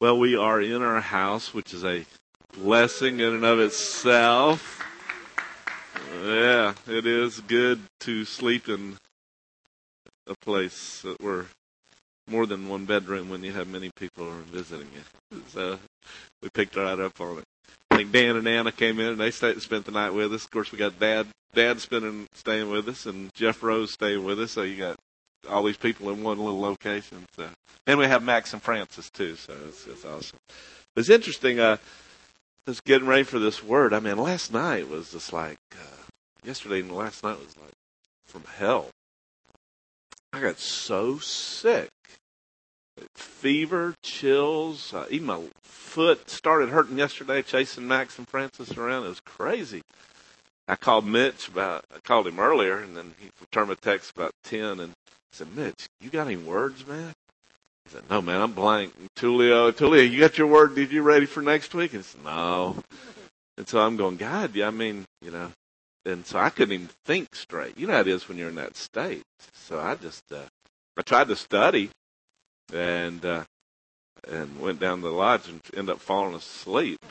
Well, we are in our house, which is a blessing in and of itself. Yeah, it is good to sleep in a place that were more than one bedroom when you have many people visiting you. So we picked right up on it. I think Dan and Anna came in and they stayed, spent the night with us. Of course, we got Dad, Dad spending staying with us, and Jeff Rose staying with us. So you got all these people in one little location. So, and we have Max and Francis too. So it's, it's awesome. It's interesting. Uh, just getting ready for this word. I mean, last night was just like uh, yesterday and last night was like from hell. I got so sick. Fever, chills, uh, even my foot started hurting yesterday chasing Max and Francis around. It was crazy. I called Mitch about, I called him earlier and then he returned a text about 10 and said, Mitch, you got any words, man? He said, no, man, I'm blank. Tulio, Tulio, you got your word? Did you ready for next week? He said, no. And so I'm going, God, yeah, I mean, you know, and so I couldn't even think straight. You know how it is when you're in that state. So I just, uh, I tried to study and, uh, and went down to the lodge and ended up falling asleep.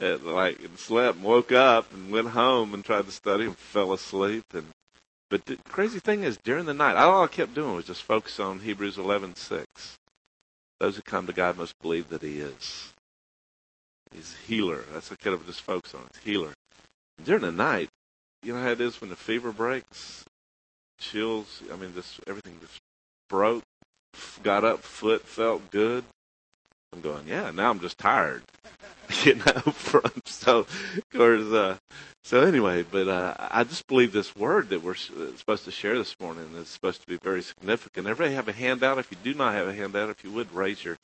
And like, and slept woke up and went home and tried to study and fell asleep. And, but the crazy thing is during the night, all I kept doing was just focus on Hebrews 11:6. Those who come to God must believe that He is. He's a healer. That's what I kept just focus on. It's healer during the night, you know how it is when the fever breaks, chills. I mean, just everything just broke. Got up, foot felt good. I'm going, yeah. Now I'm just tired, getting from. So, of course, uh, so anyway, but uh, I just believe this word that we're supposed to share this morning is supposed to be very significant. Everybody have a handout. If you do not have a handout, if you would raise your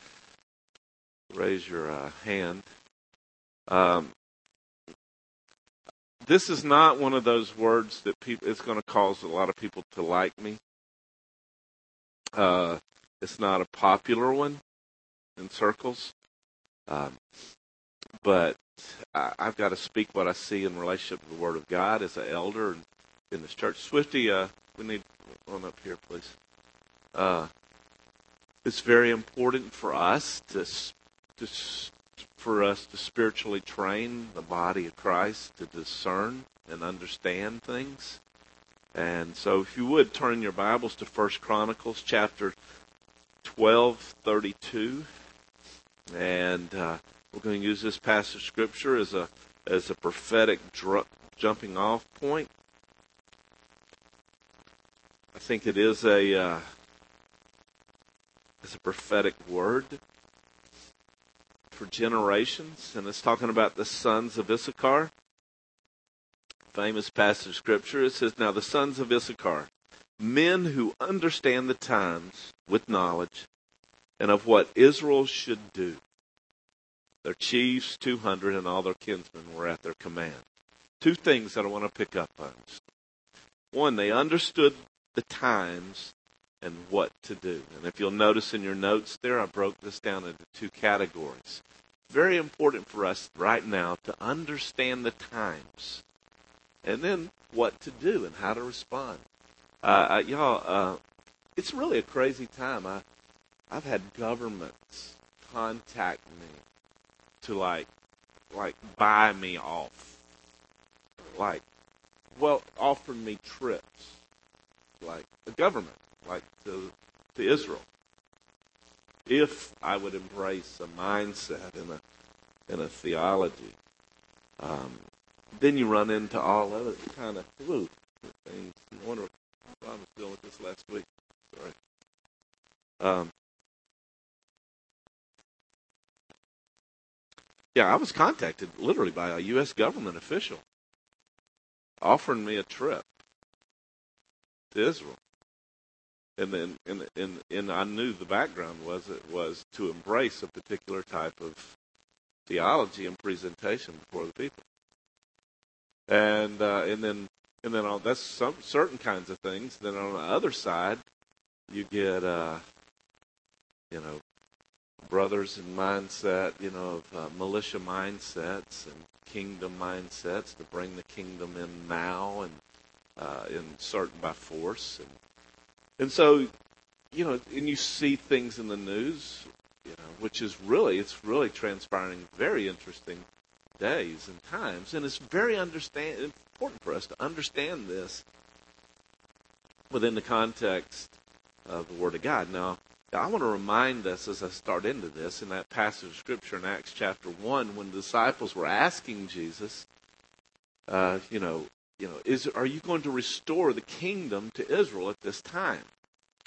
raise your uh, hand. Um, this is not one of those words that people it's going to cause a lot of people to like me uh, it's not a popular one in circles um, but I, have got to speak what I see in relationship to the Word of God as an elder in, this church. Swifty, uh, we need one up here, please. Uh, it's very important for us to to for us to spiritually train the body of Christ to discern and understand things. And so if you would turn your Bibles to First Chronicles chapter 12, 32. And uh, we're going to use this passage of Scripture as a, as a prophetic dr- jumping off point. I think it is a, uh, it's a prophetic word for generations, and it's talking about the sons of Issachar. Famous passage of scripture. It says, Now the sons of Issachar, men who understand the times with knowledge and of what Israel should do. Their chiefs, 200, and all their kinsmen were at their command. Two things that I want to pick up on. One, they understood the times and what to do. And if you'll notice in your notes there, I broke this down into two categories. Very important for us right now to understand the times and then what to do and how to respond. Uh, y'all, uh, it's really a crazy time. I, I've had governments contact me to like, like buy me off, like, well, offering me trips, like the government like to, to Israel. If I would embrace a mindset and a and a theology, um, then you run into all other kind of things. I wonder I was dealing with this last week. Sorry. Um, yeah, I was contacted literally by a U.S. government official offering me a trip to Israel and then and, and and I knew the background was it was to embrace a particular type of theology and presentation before the people, and uh, and then and then on, that's some certain kinds of things. Then on the other side, you get uh, you know brothers in mindset, you know, of uh, militia mindsets and kingdom mindsets to bring the kingdom in now and uh, in certain by force and and so, you know, and you see things in the news, you know, which is really, it's really transpiring very interesting days and times. And it's very understand, important for us to understand this within the context of the Word of God. Now, I want to remind us as I start into this in that passage of Scripture in Acts chapter 1 when the disciples were asking Jesus, uh, you know, you know, is are you going to restore the kingdom to Israel at this time?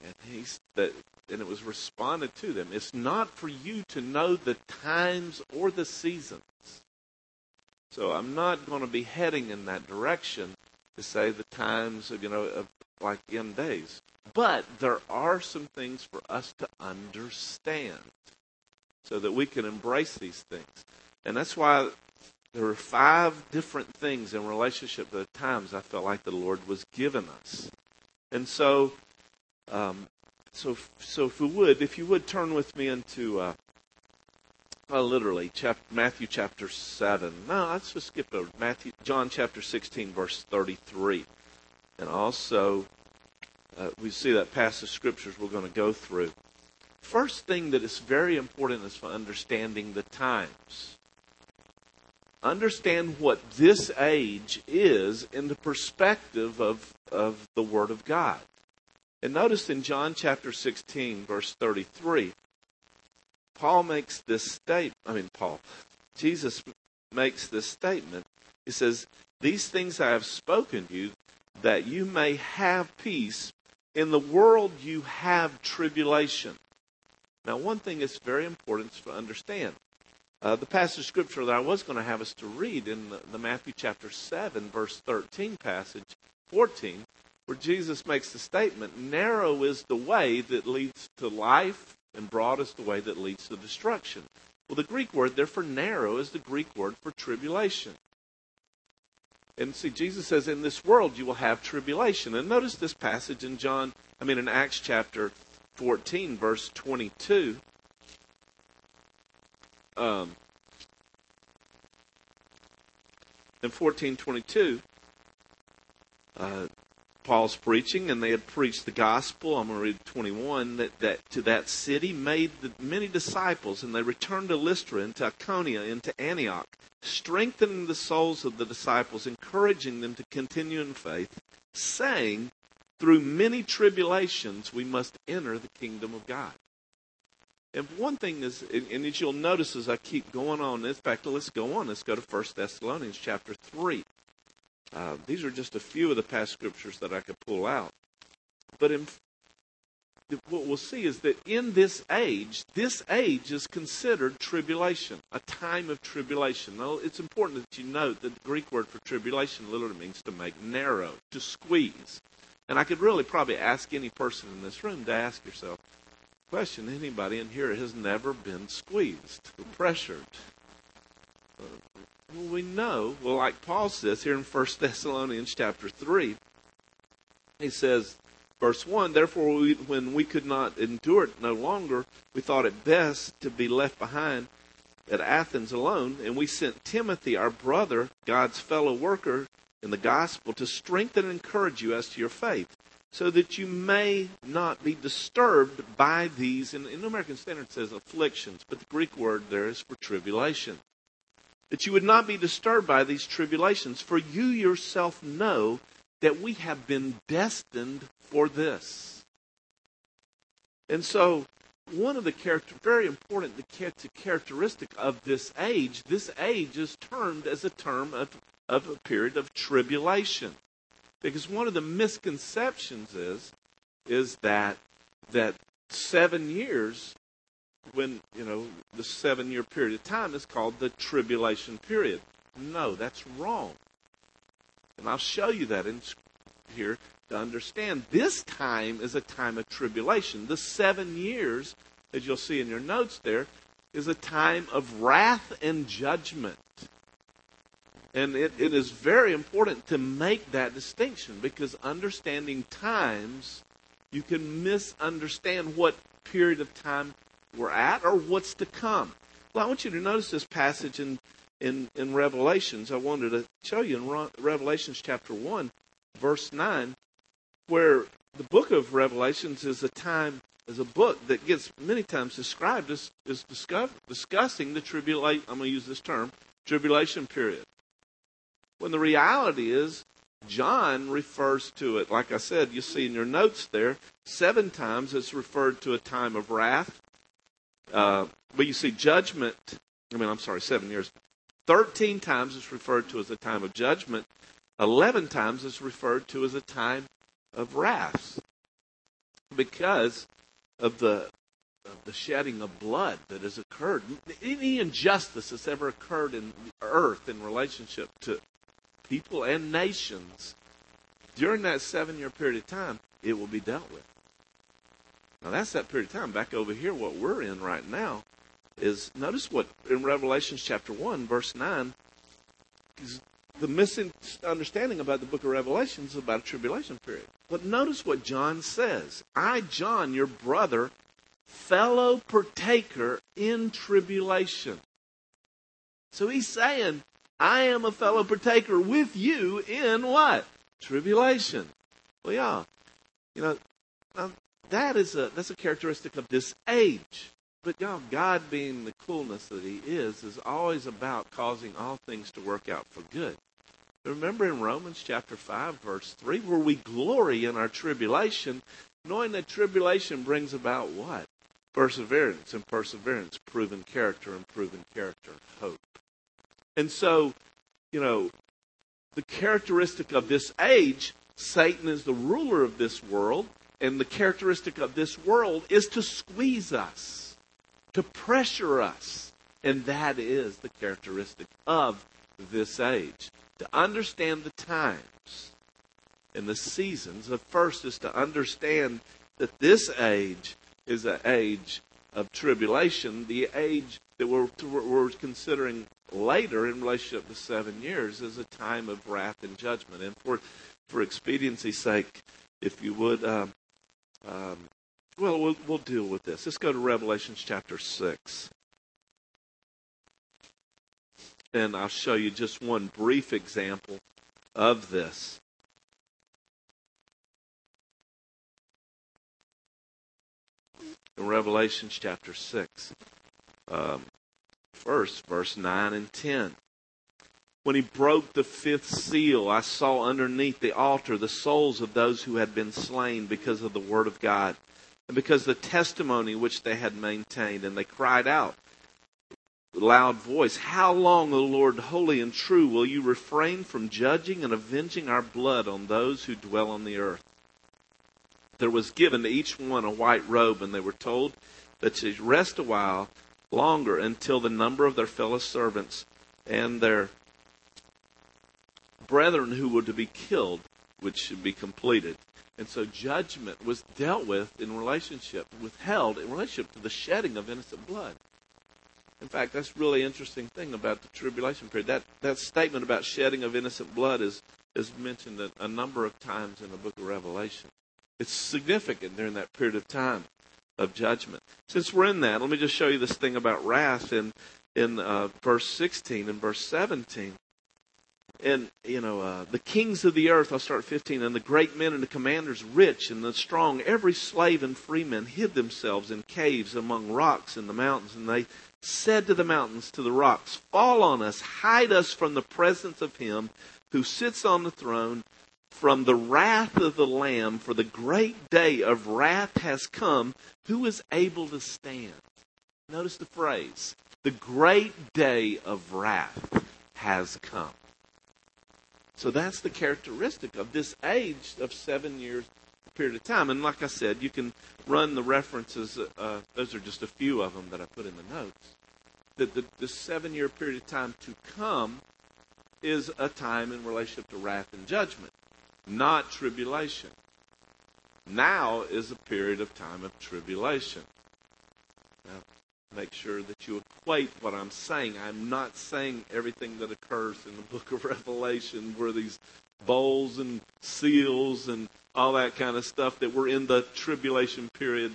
And he's that and it was responded to them. It's not for you to know the times or the seasons. So I'm not going to be heading in that direction to say the times of, you know, of like end days. But there are some things for us to understand so that we can embrace these things. And that's why there are five different things in relationship to the times I felt like the Lord was giving us. And so, um, so, so if we would, if you would turn with me into, uh, well, literally, chap- Matthew chapter 7. No, let's just skip over Matthew, John chapter 16, verse 33. And also, uh, we see that passage scriptures we're going to go through. First thing that is very important is for understanding the times. Understand what this age is in the perspective of, of the Word of God. And notice in John chapter 16, verse 33, Paul makes this statement. I mean, Paul, Jesus makes this statement. He says, These things I have spoken to you, that you may have peace. In the world you have tribulation. Now, one thing is very important to understand. Uh, the passage of scripture that I was going to have us to read in the, the Matthew chapter 7, verse 13 passage, 14, where Jesus makes the statement, narrow is the way that leads to life, and broad is the way that leads to destruction. Well, the Greek word there for narrow is the Greek word for tribulation. And see, Jesus says, in this world you will have tribulation. And notice this passage in John, I mean, in Acts chapter 14, verse 22. Um, in 1422, uh, Paul's preaching, and they had preached the gospel. I'm going to read 21. That, that to that city made the, many disciples, and they returned to Lystra, into Iconium, into Antioch, strengthening the souls of the disciples, encouraging them to continue in faith, saying, "Through many tribulations we must enter the kingdom of God." And one thing is, and as you'll notice as I keep going on, in fact, let's go on. Let's go to 1 Thessalonians chapter 3. Uh, these are just a few of the past scriptures that I could pull out. But in, what we'll see is that in this age, this age is considered tribulation, a time of tribulation. Now, it's important that you note that the Greek word for tribulation literally means to make narrow, to squeeze. And I could really probably ask any person in this room to ask yourself, question anybody in here has never been squeezed or pressured well, we know, well, like Paul says here in 1 Thessalonians chapter 3, he says, verse 1, Therefore, we, when we could not endure it no longer, we thought it best to be left behind at Athens alone, and we sent Timothy, our brother, God's fellow worker in the gospel, to strengthen and encourage you as to your faith, so that you may not be disturbed by these, and in American Standard says afflictions, but the Greek word there is for tribulation. That you would not be disturbed by these tribulations, for you yourself know that we have been destined for this. And so, one of the character, very important the characteristic of this age, this age is termed as a term of, of a period of tribulation. Because one of the misconceptions is, is that, that seven years when, you know, the seven year period of time is called the tribulation period. No, that's wrong. And I'll show you that in here to understand this time is a time of tribulation. The seven years, as you'll see in your notes there, is a time of wrath and judgment. And it, it is very important to make that distinction because understanding times, you can misunderstand what period of time we're at or what's to come. Well, I want you to notice this passage in, in, in Revelations. I wanted to show you in Revelations chapter 1, verse 9, where the book of Revelations is a time is a book that gets many times described as, as discover, discussing the tribulation, I'm going to use this term, tribulation period. When the reality is, John refers to it, like I said, you see in your notes there, seven times it's referred to a time of wrath. Uh, but you see judgment, I mean, I'm sorry, seven years. 13 times it's referred to as a time of judgment. 11 times it's referred to as a time of wrath. Because of the of the shedding of blood that has occurred. Any injustice that's ever occurred in the earth in relationship to people and nations during that seven year period of time, it will be dealt with. Now that's that period of time. Back over here, what we're in right now is notice what in Revelation chapter one, verse nine, is the misunderstanding about the book of Revelation is about a tribulation period. But notice what John says. I, John, your brother, fellow partaker in tribulation. So he's saying, I am a fellow partaker with you in what? Tribulation. Well, yeah. You know, that is a that's a characteristic of this age. But y'all, God being the coolness that He is, is always about causing all things to work out for good. Remember in Romans chapter 5, verse 3, where we glory in our tribulation, knowing that tribulation brings about what? Perseverance, and perseverance, proven character, and proven character, hope. And so, you know, the characteristic of this age, Satan is the ruler of this world, and the characteristic of this world is to squeeze us, to pressure us. And that is the characteristic of this age. To understand the times and the seasons, the first is to understand that this age is an age of tribulation. The age that we're, we're considering later in relationship to seven years is a time of wrath and judgment. And for, for expediency's sake, if you would, um, um, well, well, we'll deal with this. Let's go to Revelation chapter 6. And I'll show you just one brief example of this. in Revelation chapter 6. Um, first, verse 9 and 10. When he broke the fifth seal, I saw underneath the altar the souls of those who had been slain because of the word of God and because the testimony which they had maintained. And they cried out with loud voice, How long, O Lord, holy and true, will you refrain from judging and avenging our blood on those who dwell on the earth? there was given to each one a white robe, and they were told that to rest a while longer until the number of their fellow servants and their brethren who were to be killed which should be completed. And so judgment was dealt with in relationship, withheld in relationship to the shedding of innocent blood. In fact, that's really interesting thing about the tribulation period. That that statement about shedding of innocent blood is is mentioned a, a number of times in the book of Revelation. It's significant during that period of time of judgment. Since we're in that, let me just show you this thing about wrath in in uh, verse 16 and verse 17. And you know, uh, the kings of the earth. I'll start 15. And the great men and the commanders, rich and the strong, every slave and freeman hid themselves in caves among rocks in the mountains. And they said to the mountains, to the rocks, Fall on us, hide us from the presence of him who sits on the throne from the wrath of the Lamb, for the great day of wrath has come. Who is able to stand? Notice the phrase the great day of wrath has come. So that's the characteristic of this age of seven years period of time. And like I said, you can run the references. Uh, those are just a few of them that I put in the notes. That the, the seven year period of time to come is a time in relationship to wrath and judgment not tribulation. Now is a period of time of tribulation. Now, make sure that you equate what I'm saying. I'm not saying everything that occurs in the book of Revelation where these bowls and seals and all that kind of stuff that were in the tribulation period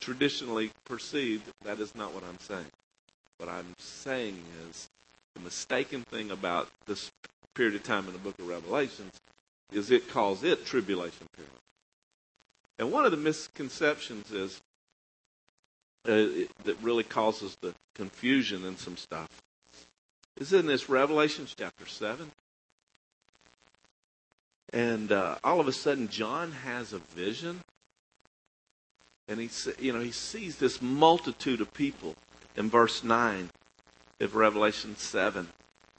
traditionally perceived. That is not what I'm saying. What I'm saying is the mistaken thing about this period of time in the book of Revelations is it calls it tribulation period. And one of the misconceptions is uh, that really causes the confusion and some stuff is in this Revelation chapter 7. And uh, all of a sudden, John has a vision. And he, you know, he sees this multitude of people in verse 9 of Revelation 7.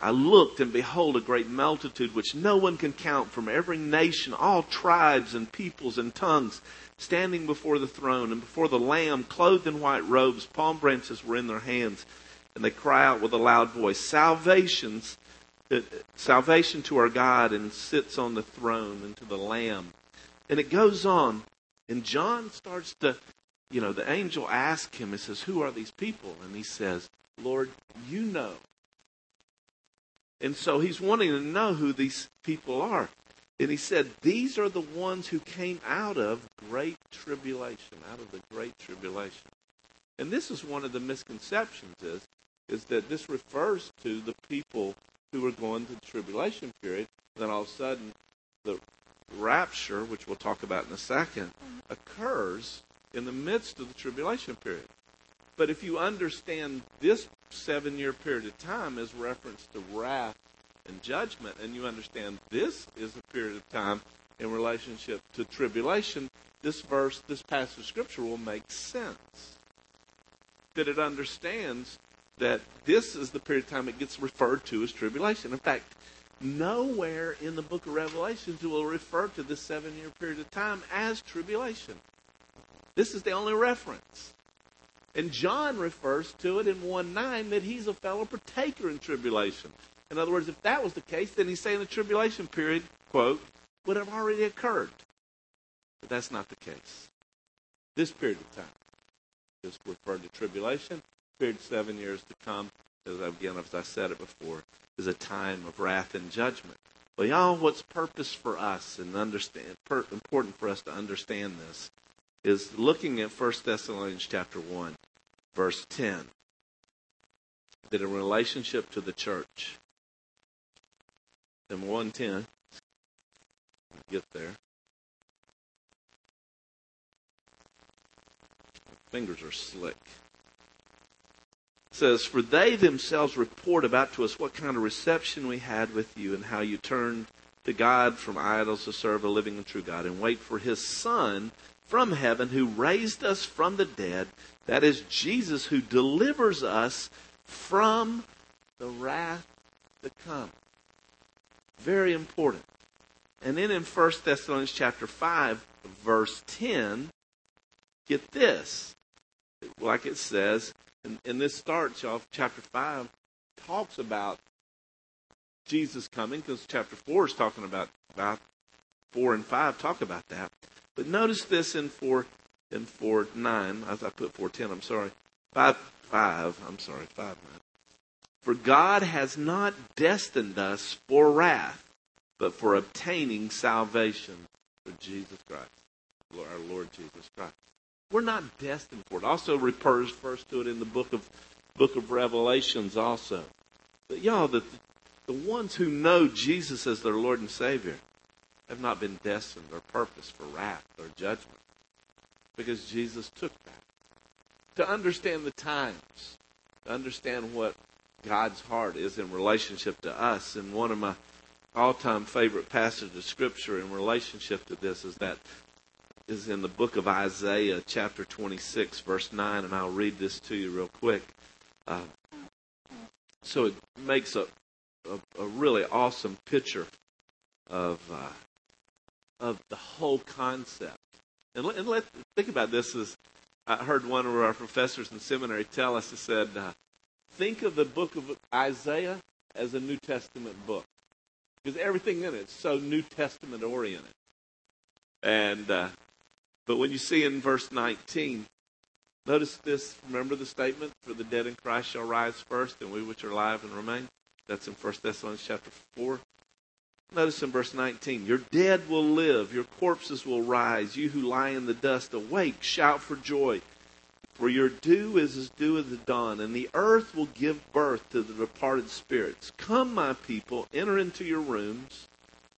I looked, and behold, a great multitude which no one can count from every nation, all tribes and peoples and tongues, standing before the throne and before the Lamb, clothed in white robes. Palm branches were in their hands, and they cry out with a loud voice, Salvations, uh, salvation to our God, and sits on the throne and to the Lamb. And it goes on, and John starts to, you know, the angel asks him, he says, Who are these people? And he says, Lord, you know. And so he's wanting to know who these people are. And he said, These are the ones who came out of great tribulation, out of the great tribulation. And this is one of the misconceptions is, is that this refers to the people who are going through the tribulation period. Then all of a sudden, the rapture, which we'll talk about in a second, mm-hmm. occurs in the midst of the tribulation period. But if you understand this seven year period of time as reference to wrath and judgment, and you understand this is a period of time in relationship to tribulation, this verse, this passage of Scripture will make sense. That it understands that this is the period of time it gets referred to as tribulation. In fact, nowhere in the book of Revelations will refer to this seven year period of time as tribulation. This is the only reference. And John refers to it in 1 9 that he's a fellow partaker in tribulation. In other words, if that was the case, then he's saying the tribulation period, quote, would have already occurred. But that's not the case. This period of time is referred to tribulation. Period seven years to come, as again, as I said it before, is a time of wrath and judgment. Well, y'all, what's purpose for us and understand per, important for us to understand this is looking at 1 Thessalonians chapter 1, verse 10. That in relationship to the church, in 110, get there. Fingers are slick. It says, For they themselves report about to us what kind of reception we had with you and how you turned to God from idols to serve a living and true God and wait for his Son from heaven who raised us from the dead. That is Jesus who delivers us from the wrath to come. Very important. And then in 1 Thessalonians chapter 5, verse 10, get this. Like it says, and, and this starts off, chapter 5 talks about Jesus coming, because chapter 4 is talking about, about 4 and 5 talk about that. But notice this in 4 in 4 9, as I put 4 10, I'm sorry. 5 5, I'm sorry, 5 9. For God has not destined us for wrath, but for obtaining salvation through Jesus Christ, our Lord Jesus Christ. We're not destined for it. Also refers first to it in the book of book of Revelations also. But y'all, the the ones who know Jesus as their Lord and Savior have not been destined or purposed for wrath or judgment. Because Jesus took that. To understand the times, to understand what God's heart is in relationship to us. And one of my all time favorite passages of Scripture in relationship to this is that is in the book of Isaiah, chapter 26, verse 9, and I'll read this to you real quick. Uh, so it makes a, a, a, really awesome picture of uh, of the whole concept. And, let, and let think about this as I heard one of our professors in seminary tell us. He said, uh, "Think of the book of Isaiah as a New Testament book, because everything in it is so New Testament oriented." And uh, but when you see in verse 19, notice this. Remember the statement: "For the dead in Christ shall rise first, and we which are alive and remain." That's in 1 Thessalonians chapter four. Notice in verse 19, your dead will live, your corpses will rise, you who lie in the dust, awake, shout for joy. For your dew is as dew of the dawn, and the earth will give birth to the departed spirits. Come, my people, enter into your rooms,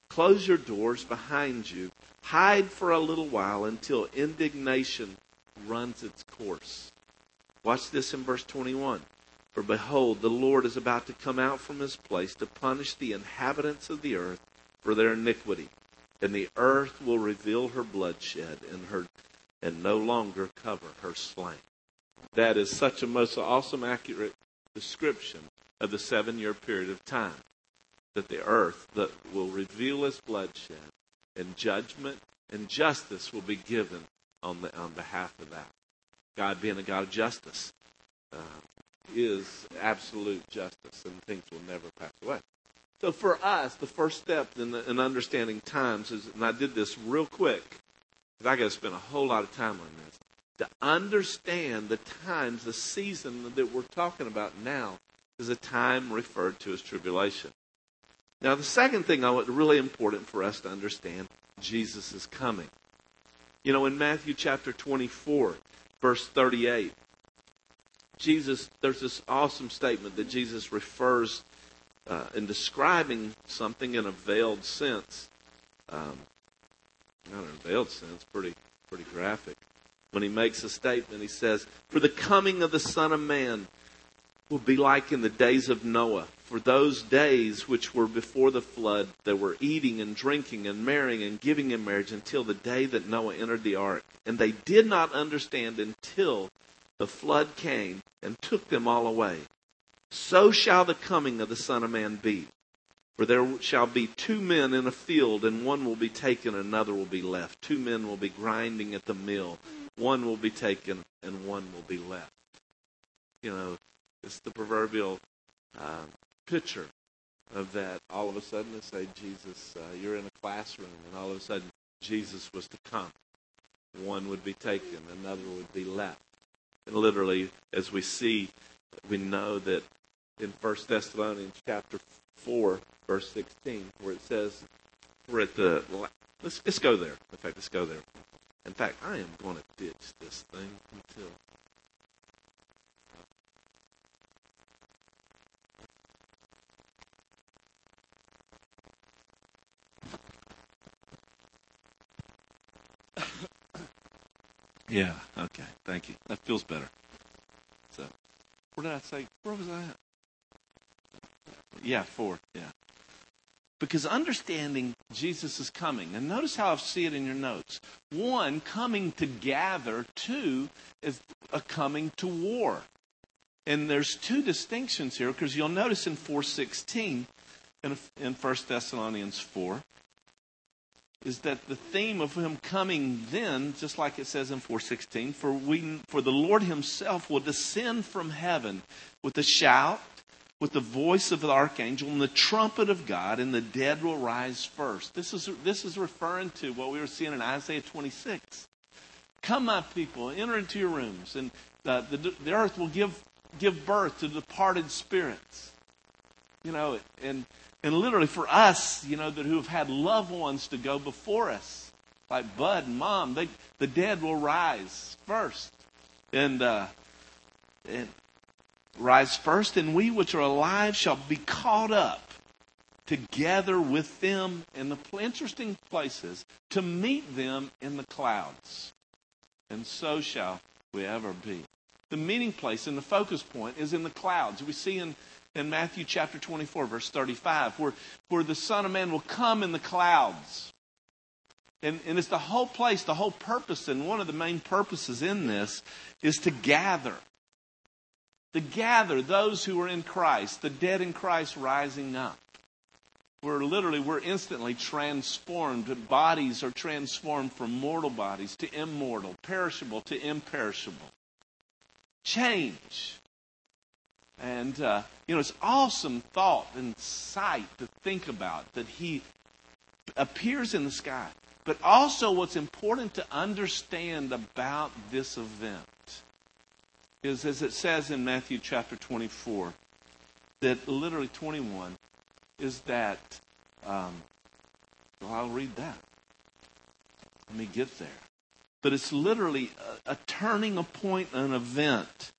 close your doors behind you, hide for a little while until indignation runs its course, Watch this in verse 21. For behold, the Lord is about to come out from his place to punish the inhabitants of the earth for their iniquity. And the earth will reveal her bloodshed and her and no longer cover her slain. That is such a most awesome, accurate description of the seven year period of time. That the earth that will reveal its bloodshed and judgment and justice will be given on the on behalf of that. God being a God of justice. Uh, is absolute justice, and things will never pass away. So for us, the first step in, the, in understanding times is, and I did this real quick, because I got to spend a whole lot of time on this, to understand the times, the season that we're talking about now is a time referred to as tribulation. Now, the second thing I want, really important for us to understand, Jesus is coming. You know, in Matthew chapter 24, verse 38, Jesus, there's this awesome statement that Jesus refers uh, in describing something in a veiled sense. Um, not in a veiled sense, pretty pretty graphic. When he makes a statement, he says, "For the coming of the Son of Man will be like in the days of Noah. For those days which were before the flood, they were eating and drinking and marrying and giving in marriage until the day that Noah entered the ark, and they did not understand until the flood came and took them all away. So shall the coming of the Son of Man be. For there shall be two men in a field, and one will be taken, another will be left. Two men will be grinding at the mill. One will be taken, and one will be left. You know, it's the proverbial uh, picture of that. All of a sudden, they say, Jesus, uh, you're in a classroom, and all of a sudden, Jesus was to come. One would be taken, another would be left. And literally, as we see, we know that in 1 Thessalonians chapter 4, verse 16, where it says, we're at the, let's, let's go there. In fact, let's go there. In fact, I am going to ditch this thing until Yeah, okay. Thank you. That feels better. So, where did I say? Where was I at? Yeah, four. Yeah. Because understanding Jesus is coming, and notice how I see it in your notes. One, coming to gather. Two, is a coming to war. And there's two distinctions here because you'll notice in 416 in, in 1 Thessalonians 4 is that the theme of him coming then, just like it says in 416, for we for the Lord himself will descend from heaven with a shout, with the voice of the archangel and the trumpet of God, and the dead will rise first. This is this is referring to what we were seeing in Isaiah 26. Come, my people, enter into your rooms, and uh, the, the earth will give give birth to departed spirits. You know, and and literally for us, you know, that who have had loved ones to go before us, like Bud and Mom, they, the dead will rise first. And, uh, and rise first, and we which are alive shall be caught up together with them in the interesting places to meet them in the clouds. And so shall we ever be. The meeting place and the focus point is in the clouds. We see in in Matthew chapter 24, verse 35, where, where the Son of Man will come in the clouds. And, and it's the whole place, the whole purpose, and one of the main purposes in this is to gather. To gather those who are in Christ, the dead in Christ rising up. We're literally, we're instantly transformed. Bodies are transformed from mortal bodies to immortal, perishable to imperishable. Change. And, uh, you know, it's awesome thought and sight to think about that he appears in the sky. But also, what's important to understand about this event is, as it says in Matthew chapter 24, that literally 21 is that, um, well, I'll read that. Let me get there. But it's literally a, a turning a point, an event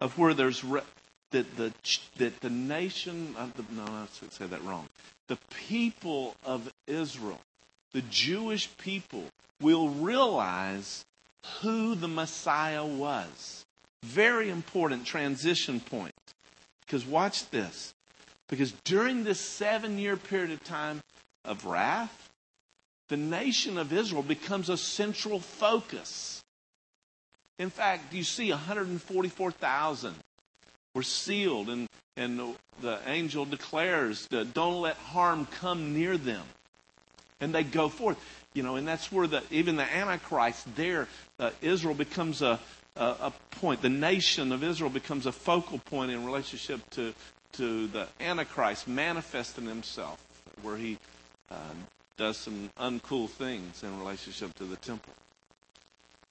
of where there's re- that the, that the nation, of the, no, I said that wrong. The people of Israel, the Jewish people, will realize who the Messiah was. Very important transition point. Because watch this. Because during this seven year period of time of wrath, the nation of Israel becomes a central focus. In fact, you see 144,000 were sealed, and, and the angel declares, Don't let harm come near them. And they go forth. You know, and that's where the, even the Antichrist there, uh, Israel becomes a, a, a point. The nation of Israel becomes a focal point in relationship to, to the Antichrist manifesting himself, where he uh, does some uncool things in relationship to the temple.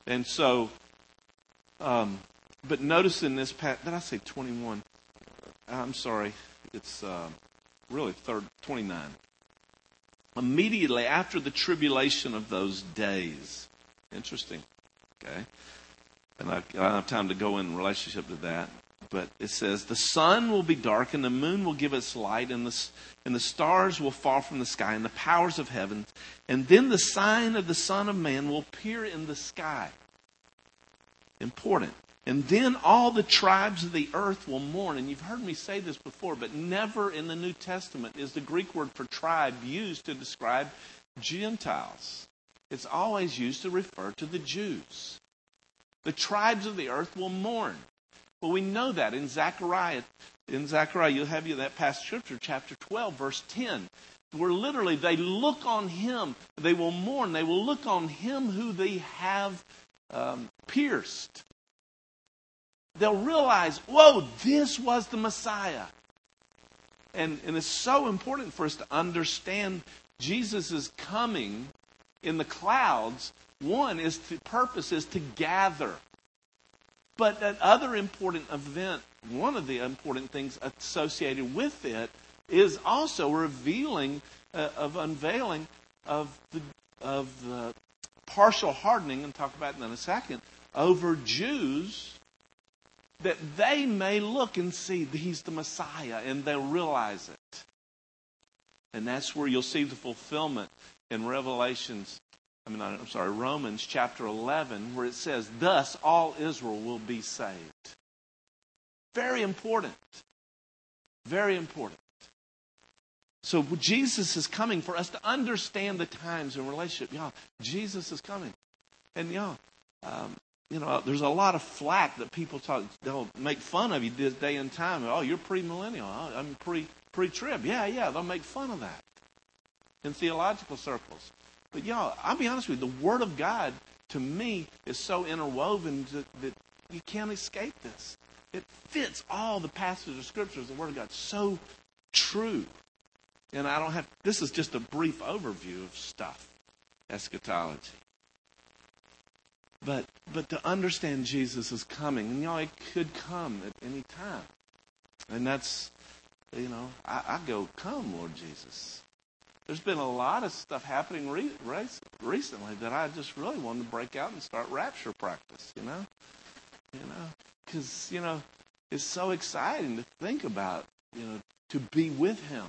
And so, um, but notice in this pat, did I say 21? I'm sorry, it's uh, really third 29. Immediately after the tribulation of those days. Interesting. Okay. And I, I don't have time to go in relationship to that but it says, The sun will be dark, and the moon will give its light, and the, and the stars will fall from the sky, and the powers of heaven. And then the sign of the Son of Man will appear in the sky. Important. And then all the tribes of the earth will mourn. And you've heard me say this before, but never in the New Testament is the Greek word for tribe used to describe Gentiles. It's always used to refer to the Jews. The tribes of the earth will mourn. Well, we know that in Zechariah. In Zechariah, you'll have you that past scripture, chapter 12, verse 10, where literally they look on him. They will mourn. They will look on him who they have um, pierced. They'll realize, whoa, this was the Messiah. And, and it's so important for us to understand Jesus' coming in the clouds. One is the purpose is to gather. But that other important event, one of the important things associated with it, is also revealing uh, of unveiling of the of the partial hardening, and talk about in a second, over Jews that they may look and see he's the Messiah and they'll realize it. And that's where you'll see the fulfillment in Revelations I mean, I'm sorry, Romans chapter 11, where it says, Thus all Israel will be saved. Very important. Very important. So Jesus is coming for us to understand the times in relationship. Y'all, Jesus is coming. And y'all, um, you know, there's a lot of flack that people talk. They'll make fun of you this day and time. Oh, you're pre-millennial. I'm pre pre-trib. Yeah, yeah. They'll make fun of that in theological circles. But y'all, I'll be honest with you, the Word of God to me is so interwoven that, you can't escape this. It fits all the passages of scriptures. The Word of God so true. And I don't have this is just a brief overview of stuff, eschatology. But but to understand Jesus is coming, and know, it could come at any time. And that's you know, I, I go, come, Lord Jesus. There's been a lot of stuff happening re- recently that I just really wanted to break out and start rapture practice, you know? You know, because, you know, it's so exciting to think about, you know, to be with Him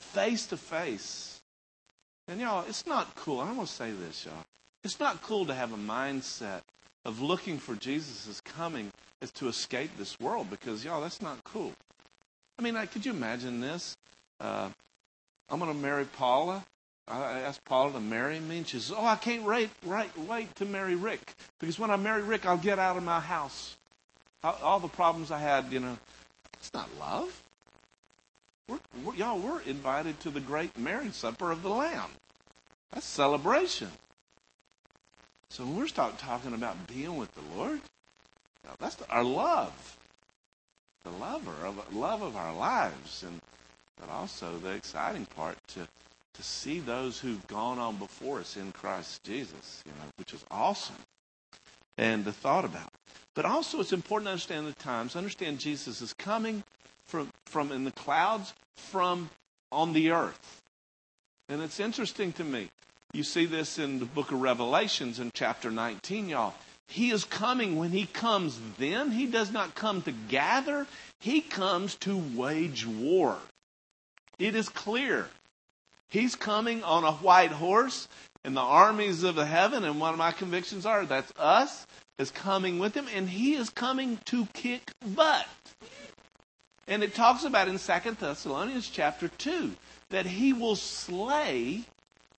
face to face. And, y'all, it's not cool. I'm going to say this, y'all. It's not cool to have a mindset of looking for Jesus' coming as to escape this world because, y'all, that's not cool. I mean, could you imagine this? Uh, I'm going to marry Paula. I asked Paula to marry me, and she says, "Oh, I can't wait, wait, wait to marry Rick because when I marry Rick, I'll get out of my house. All the problems I had, you know, it's not love. We're, we're, y'all, we're invited to the great marriage supper of the Lamb. That's celebration. So when we're start talking about being with the Lord, that's the, our love, the lover of love of our lives, and but also the exciting part to to see those who've gone on before us in Christ Jesus, you know, which is awesome. And the thought about. But also it's important to understand the times, understand Jesus is coming from from in the clouds from on the earth. And it's interesting to me. You see this in the book of Revelations in chapter 19, y'all. He is coming. When he comes then, he does not come to gather, he comes to wage war. It is clear. He's coming on a white horse in the armies of the heaven, and one of my convictions are that's us is coming with him, and he is coming to kick butt. And it talks about in Second Thessalonians chapter 2 that he will slay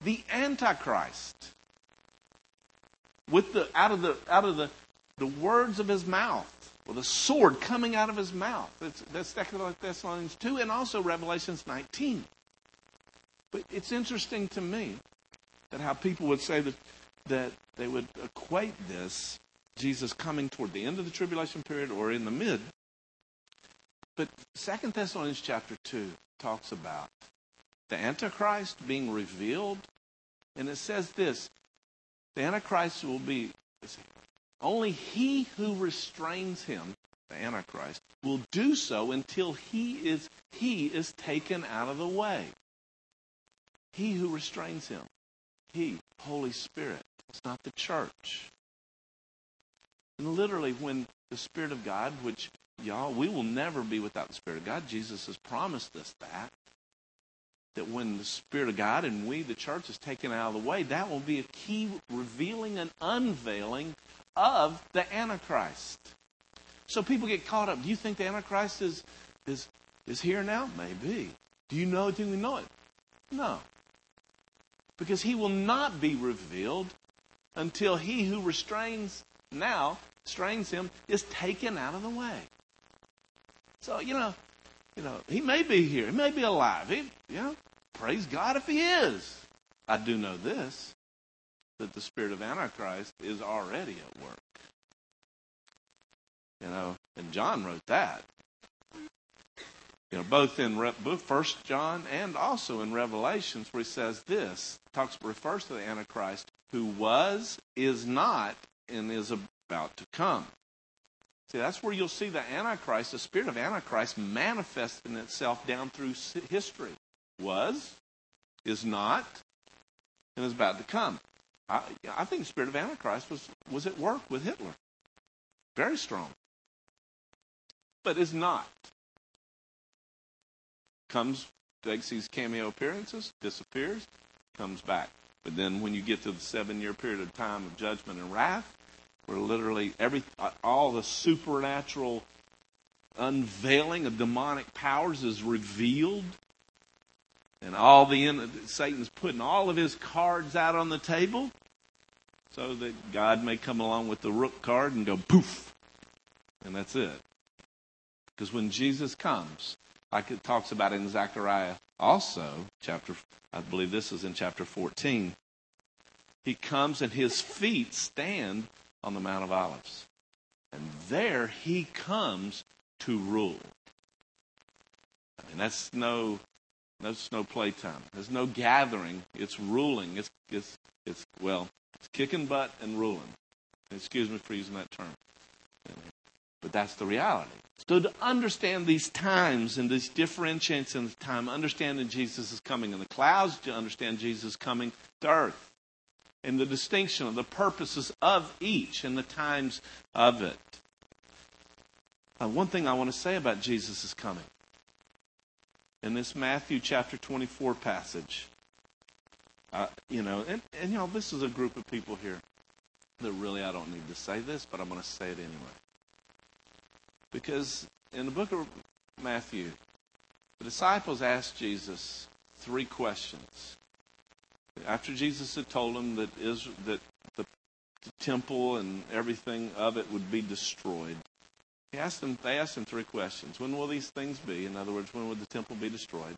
the Antichrist with the out of the out of the, the words of his mouth, with a sword coming out of his mouth. That's, that's Thessalonians 2 and also Revelations 19. But it's interesting to me that how people would say that that they would equate this Jesus coming toward the end of the tribulation period or in the mid. But Second Thessalonians chapter 2 talks about the Antichrist being revealed. And it says this the Antichrist will be only he who restrains him, the Antichrist, will do so until he is he is taken out of the way. He who restrains him. He, Holy Spirit. It's not the church. And literally, when the Spirit of God, which, y'all, we will never be without the Spirit of God, Jesus has promised us that. That when the Spirit of God and we, the church, is taken out of the way, that will be a key revealing and unveiling of the Antichrist. So people get caught up. Do you think the Antichrist is, is, is here now? Maybe. Do you know? Do we know it? No. Because he will not be revealed until he who restrains now, strains him, is taken out of the way. So, you know, you know, he may be here. He may be alive. He, know, praise God if he is. I do know this, that the spirit of Antichrist is already at work. You know, and John wrote that. You know, both in First John and also in Revelations, where he says this, talks refers to the Antichrist who was, is not, and is about to come. See, that's where you'll see the Antichrist, the spirit of Antichrist, manifesting itself down through history. Was, is not, and is about to come. I, I think the spirit of Antichrist was, was at work with Hitler. Very strong. But is not. Comes, makes these cameo appearances, disappears, comes back. But then when you get to the seven year period of time of judgment and wrath, where literally every all the supernatural unveiling of demonic powers is revealed, and all the Satan's putting all of his cards out on the table, so that God may come along with the rook card and go poof, and that's it. Because when Jesus comes, like it talks about in Zechariah also, chapter I believe this is in chapter 14. He comes and his feet stand on the Mount of Olives. And there he comes to rule. I mean, that's no, that's no playtime. There's no gathering. It's ruling. It's, it's, it's, well, it's kicking butt and ruling. Excuse me for using that term. But that's the reality. So to understand these times and these differentiations in the time, understanding Jesus is coming in the clouds, to understand Jesus coming to earth, and the distinction of the purposes of each and the times of it. Uh, one thing I want to say about Jesus is coming. In this Matthew chapter 24 passage, uh, you know, and, and you know, this is a group of people here that really I don't need to say this, but I'm going to say it anyway. Because in the book of Matthew, the disciples asked Jesus three questions. After Jesus had told them that, Israel, that the, the temple and everything of it would be destroyed, he asked them, they asked him three questions. When will these things be? In other words, when will the temple be destroyed?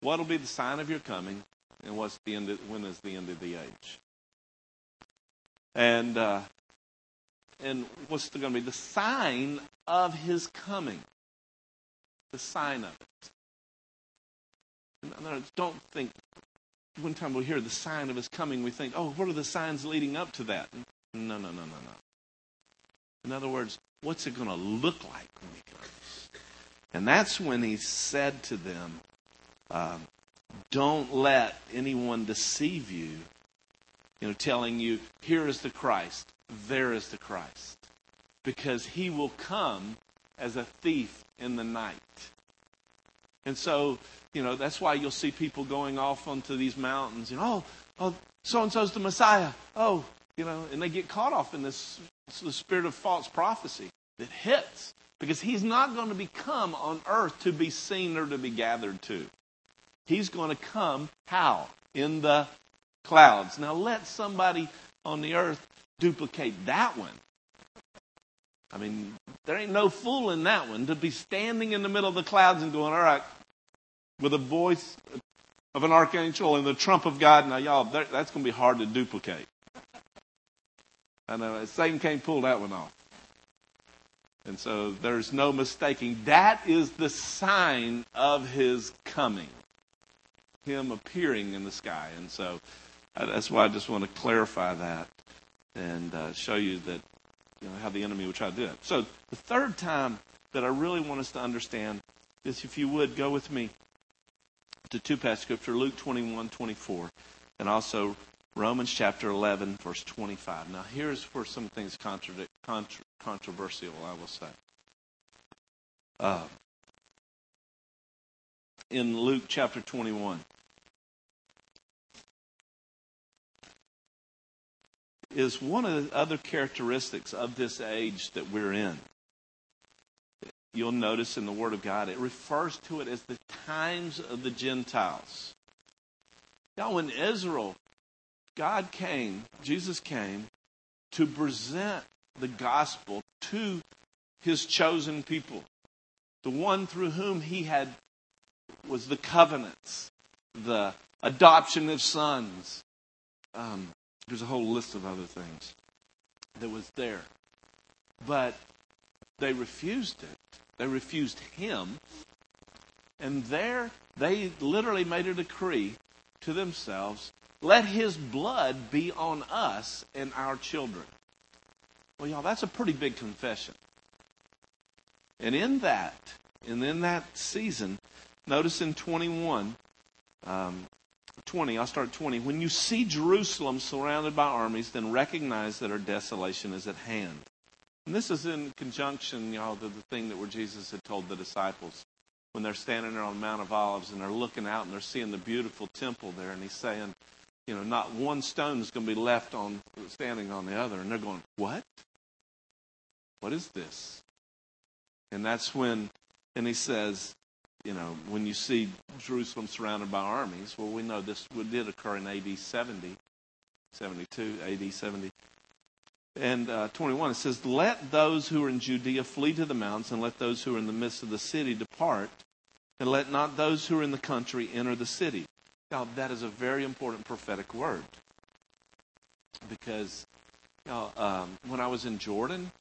What will be the sign of your coming? And what's the end of, when is the end of the age? And uh, and what's going to be the sign of his coming. The sign of it. In other words, Don't think, one time we hear the sign of his coming, we think, oh, what are the signs leading up to that? No, no, no, no, no. In other words, what's it going to look like when he comes? And that's when he said to them, um, don't let anyone deceive you, you know, telling you, here is the Christ, there is the Christ because he will come as a thief in the night. And so, you know, that's why you'll see people going off onto these mountains and, oh, oh, so and so's the Messiah. Oh, you know, and they get caught off in this the spirit of false prophecy that hits because he's not going to become on earth to be seen or to be gathered to. He's going to come how? In the clouds. Now let somebody on the earth duplicate that one. I mean, there ain't no fool in that one to be standing in the middle of the clouds and going, all right, with the voice of an archangel and the trump of God. Now, y'all, that's going to be hard to duplicate. I know Satan can't pull that one off. And so there's no mistaking. That is the sign of his coming, him appearing in the sky. And so that's why I just want to clarify that and uh, show you that you know how the enemy would try to do it. So the third time that I really want us to understand is, if you would go with me to two passages scripture, Luke 21, 24, and also Romans chapter 11, verse 25. Now, here's where some things contradict, contra, controversial, I will say. Uh, in Luke chapter 21, is one of the other characteristics of this age that we're in. You'll notice in the Word of God, it refers to it as the times of the Gentiles. Now, when Israel God came, Jesus came to present the gospel to his chosen people, the one through whom he had was the covenants, the adoption of sons. Um, there's a whole list of other things that was there. But they refused it. They refused him. And there they literally made a decree to themselves let his blood be on us and our children. Well, y'all, that's a pretty big confession. And in that, and in that season, notice in 21, um, 20, I'll start 20. When you see Jerusalem surrounded by armies, then recognize that her desolation is at hand. And this is in conjunction, y'all, to the thing that where Jesus had told the disciples when they're standing there on the Mount of Olives and they're looking out and they're seeing the beautiful temple there, and he's saying, you know, not one stone is going to be left on standing on the other. And they're going, what? What is this? And that's when, and he says, you know, when you see Jerusalem surrounded by armies, well, we know this did occur in AD 70, 72, AD 70. And uh, 21, it says, Let those who are in Judea flee to the mountains, and let those who are in the midst of the city depart, and let not those who are in the country enter the city. Now, that is a very important prophetic word. Because you know, um, when I was in Jordan,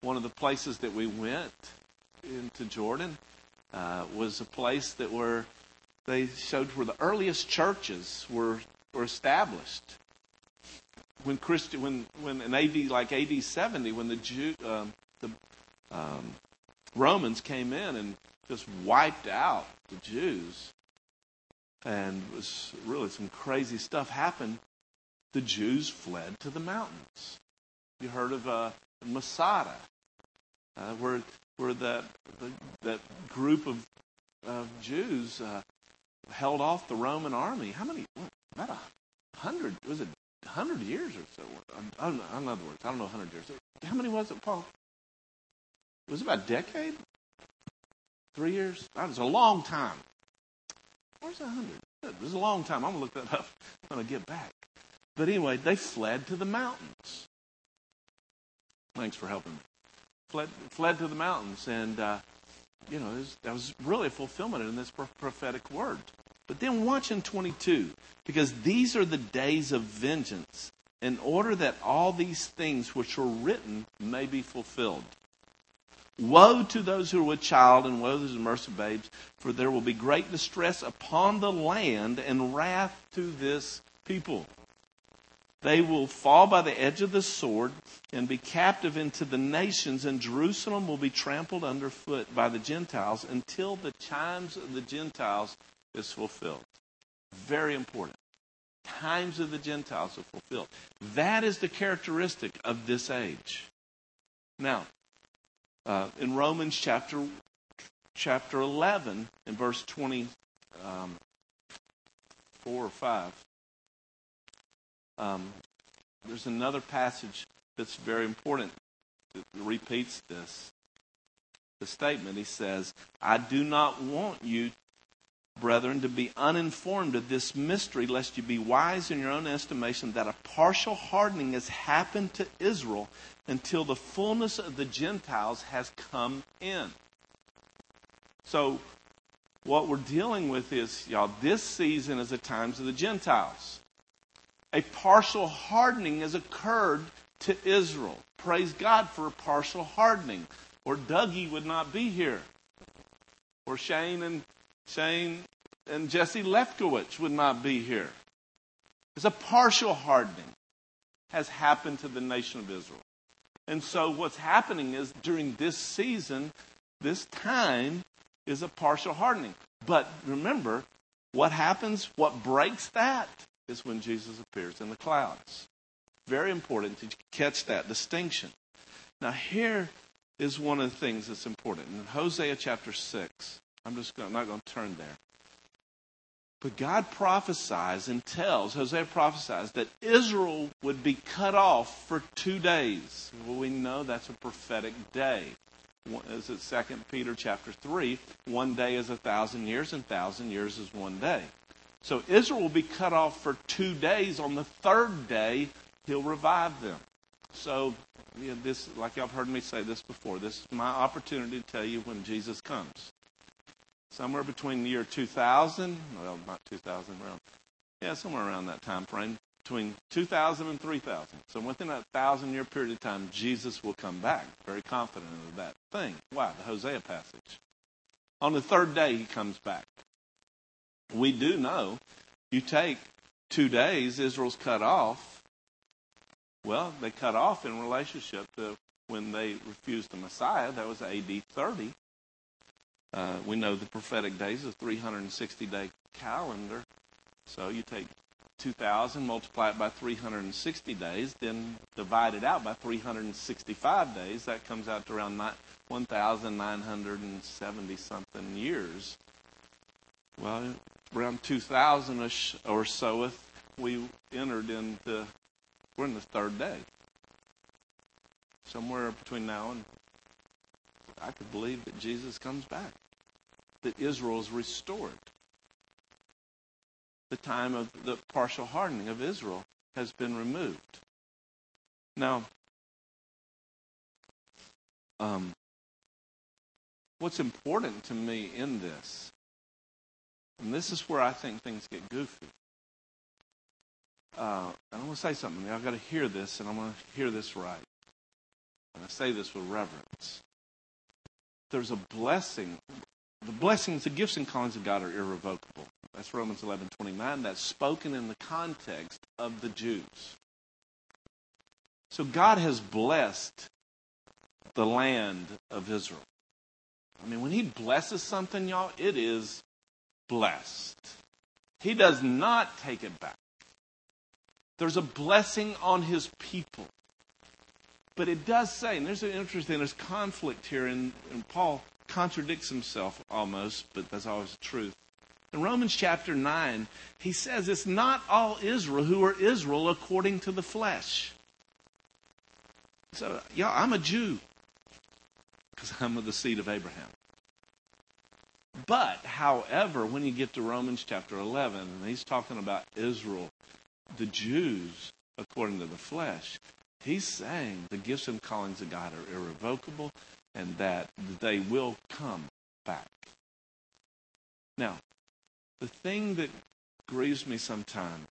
one of the places that we went into Jordan uh, was a place that where they showed where the earliest churches were were established. When Christian, when when in AD like AD seventy, when the Jew, um, the um, Romans came in and just wiped out the Jews, and was really some crazy stuff happened. The Jews fled to the mountains. You heard of uh, Masada, uh, where where that the, that group of of Jews uh, held off the Roman army. How many? About a hundred? Was it hundred years or so? I, don't know. In other words, I don't know. Hundred years. How many was it, Paul? Was it was about a decade. Three years. That was a long time. Where's a hundred? It was a long time. I'm gonna look that up when I get back. But anyway, they fled to the mountains. Thanks for helping me. Fled, fled to the mountains, and uh, you know was, that was really a fulfillment in this prophetic word. But then watch in 22, because these are the days of vengeance, in order that all these things which were written may be fulfilled. Woe to those who are with child, and woe to those who babes, for there will be great distress upon the land and wrath to this people. They will fall by the edge of the sword and be captive into the nations, and Jerusalem will be trampled underfoot by the Gentiles until the times of the Gentiles is fulfilled. Very important. Times of the Gentiles are fulfilled. That is the characteristic of this age. Now, uh, in Romans chapter chapter 11 in verse 24 um, or 5 um, there's another passage that's very important. It repeats this. The statement, he says, I do not want you, brethren, to be uninformed of this mystery, lest you be wise in your own estimation, that a partial hardening has happened to Israel until the fullness of the Gentiles has come in. So, what we're dealing with is, y'all, this season is the times of the Gentiles. A partial hardening has occurred to Israel. Praise God for a partial hardening. Or Dougie would not be here. Or Shane and Shane and Jesse Lefkowitz would not be here. It's a partial hardening has happened to the nation of Israel. And so what's happening is during this season, this time is a partial hardening. But remember, what happens, what breaks that is when Jesus appears in the clouds. Very important to catch that distinction. Now, here is one of the things that's important. In Hosea chapter 6, I'm just gonna, I'm not going to turn there. But God prophesies and tells, Hosea prophesies, that Israel would be cut off for two days. Well, we know that's a prophetic day. Is it Second Peter chapter 3? One day is a thousand years, and thousand years is one day. So Israel will be cut off for two days. On the third day, he'll revive them. So, you know, this, like y'all have heard me say this before, this is my opportunity to tell you when Jesus comes. Somewhere between the year 2000, well, not 2000, around, yeah, somewhere around that time frame, between 2000 and 3000. So within a thousand year period of time, Jesus will come back. Very confident of that thing. Why? The Hosea passage. On the third day, he comes back. We do know you take two days, Israel's cut off. Well, they cut off in relationship to when they refused the Messiah. That was AD 30. Uh, we know the prophetic days is a 360 day calendar. So you take 2,000, multiply it by 360 days, then divide it out by 365 days. That comes out to around 1,970 something years. Well, around 2,000 or so, we entered into, we're in the third day. Somewhere between now and I could believe that Jesus comes back, that Israel is restored. The time of the partial hardening of Israel has been removed. Now, um, what's important to me in this, and this is where I think things get goofy. Uh, and I'm going to say something. I've got to hear this, and I'm going to hear this right. And I say this with reverence there's a blessing. The blessings, the gifts and callings of God are irrevocable. That's Romans 11 29. That's spoken in the context of the Jews. So God has blessed the land of Israel. I mean, when He blesses something, y'all, it is blessed. He does not take it back. There's a blessing on His people. But it does say, and there's an interesting, there's conflict here, and, and Paul contradicts himself almost, but that's always the truth. In Romans chapter 9, he says it's not all Israel who are Israel according to the flesh. So, yeah, I'm a Jew because I'm of the seed of Abraham. But, however, when you get to Romans chapter 11, and he's talking about Israel, the Jews according to the flesh, He's saying the gifts and callings of God are irrevocable and that they will come back. Now, the thing that grieves me sometimes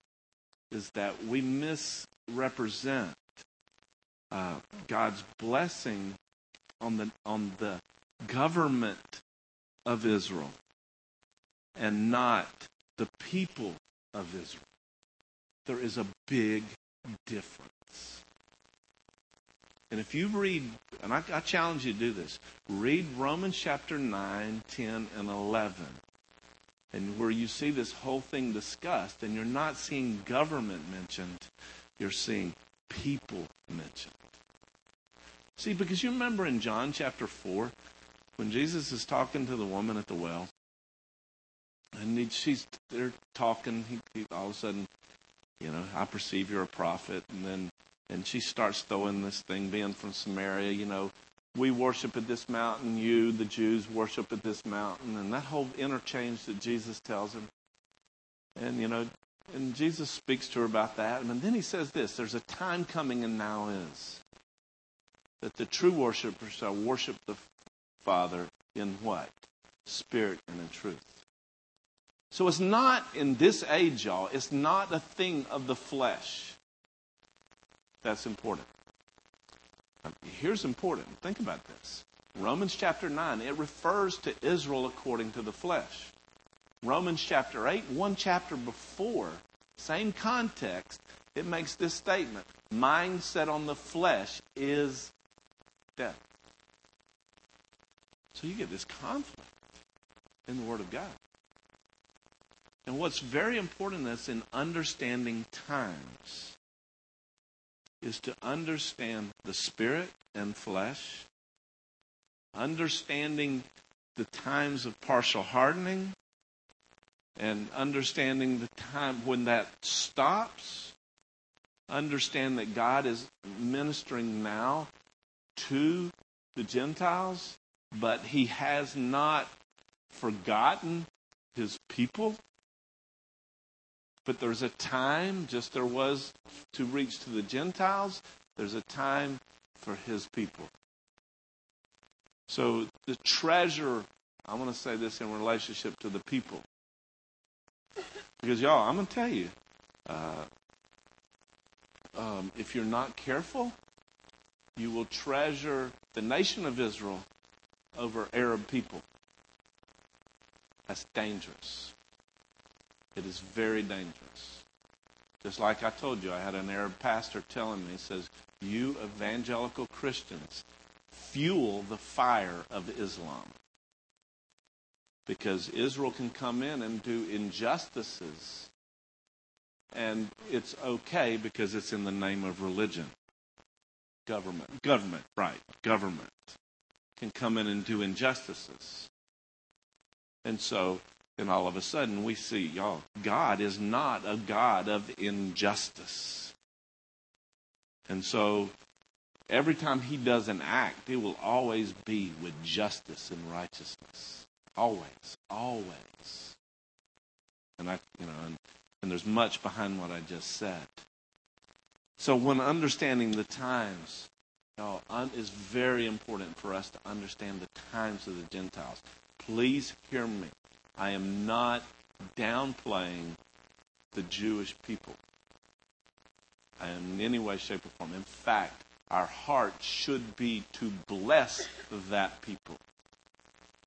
is that we misrepresent uh, God's blessing on the on the government of Israel and not the people of Israel. There is a big difference. And if you read, and I, I, challenge you to do this, read Romans chapter 9, 10, and 11. And where you see this whole thing discussed, and you're not seeing government mentioned, you're seeing people mentioned. See, because you remember in John chapter 4, when Jesus is talking to the woman at the well, and he, she's they're talking, he, he, all of a sudden, you know, I perceive you're a prophet, and then and she starts throwing this thing, being from Samaria, you know, we worship at this mountain, you, the Jews, worship at this mountain, and that whole interchange that Jesus tells him. And, you know, and Jesus speaks to her about that. And then he says this there's a time coming, and now is, that the true worshipers shall worship the Father in what? Spirit and in truth. So it's not in this age, y'all, it's not a thing of the flesh. That's important. Here's important. Think about this. Romans chapter 9, it refers to Israel according to the flesh. Romans chapter 8, one chapter before, same context, it makes this statement mindset on the flesh is death. So you get this conflict in the Word of God. And what's very important this in understanding times is to understand the spirit and flesh, understanding the times of partial hardening, and understanding the time when that stops. Understand that God is ministering now to the Gentiles, but He has not forgotten His people. But there's a time, just there was to reach to the Gentiles, there's a time for his people. So the treasure, I want to say this in relationship to the people. Because, y'all, I'm going to tell you, uh, um, if you're not careful, you will treasure the nation of Israel over Arab people. That's dangerous. It is very dangerous. Just like I told you, I had an Arab pastor telling me, he says, You evangelical Christians fuel the fire of Islam. Because Israel can come in and do injustices, and it's okay because it's in the name of religion. Government, government, right, government can come in and do injustices. And so and all of a sudden we see, y'all, God is not a God of injustice. And so every time he does an act, it will always be with justice and righteousness. Always, always. And I, you know, and, and there's much behind what I just said. So when understanding the times, know, un, very important for us to understand the times of the Gentiles. Please hear me. I am not downplaying the Jewish people. I am in any way, shape, or form. In fact, our heart should be to bless that people.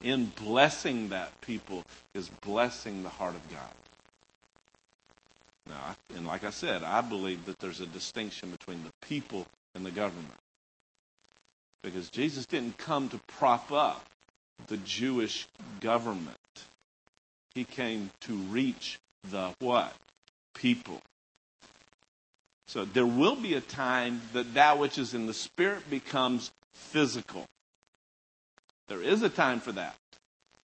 In blessing that people is blessing the heart of God. Now, and like I said, I believe that there's a distinction between the people and the government. Because Jesus didn't come to prop up the Jewish government. He came to reach the what? People. So there will be a time that that which is in the spirit becomes physical. There is a time for that.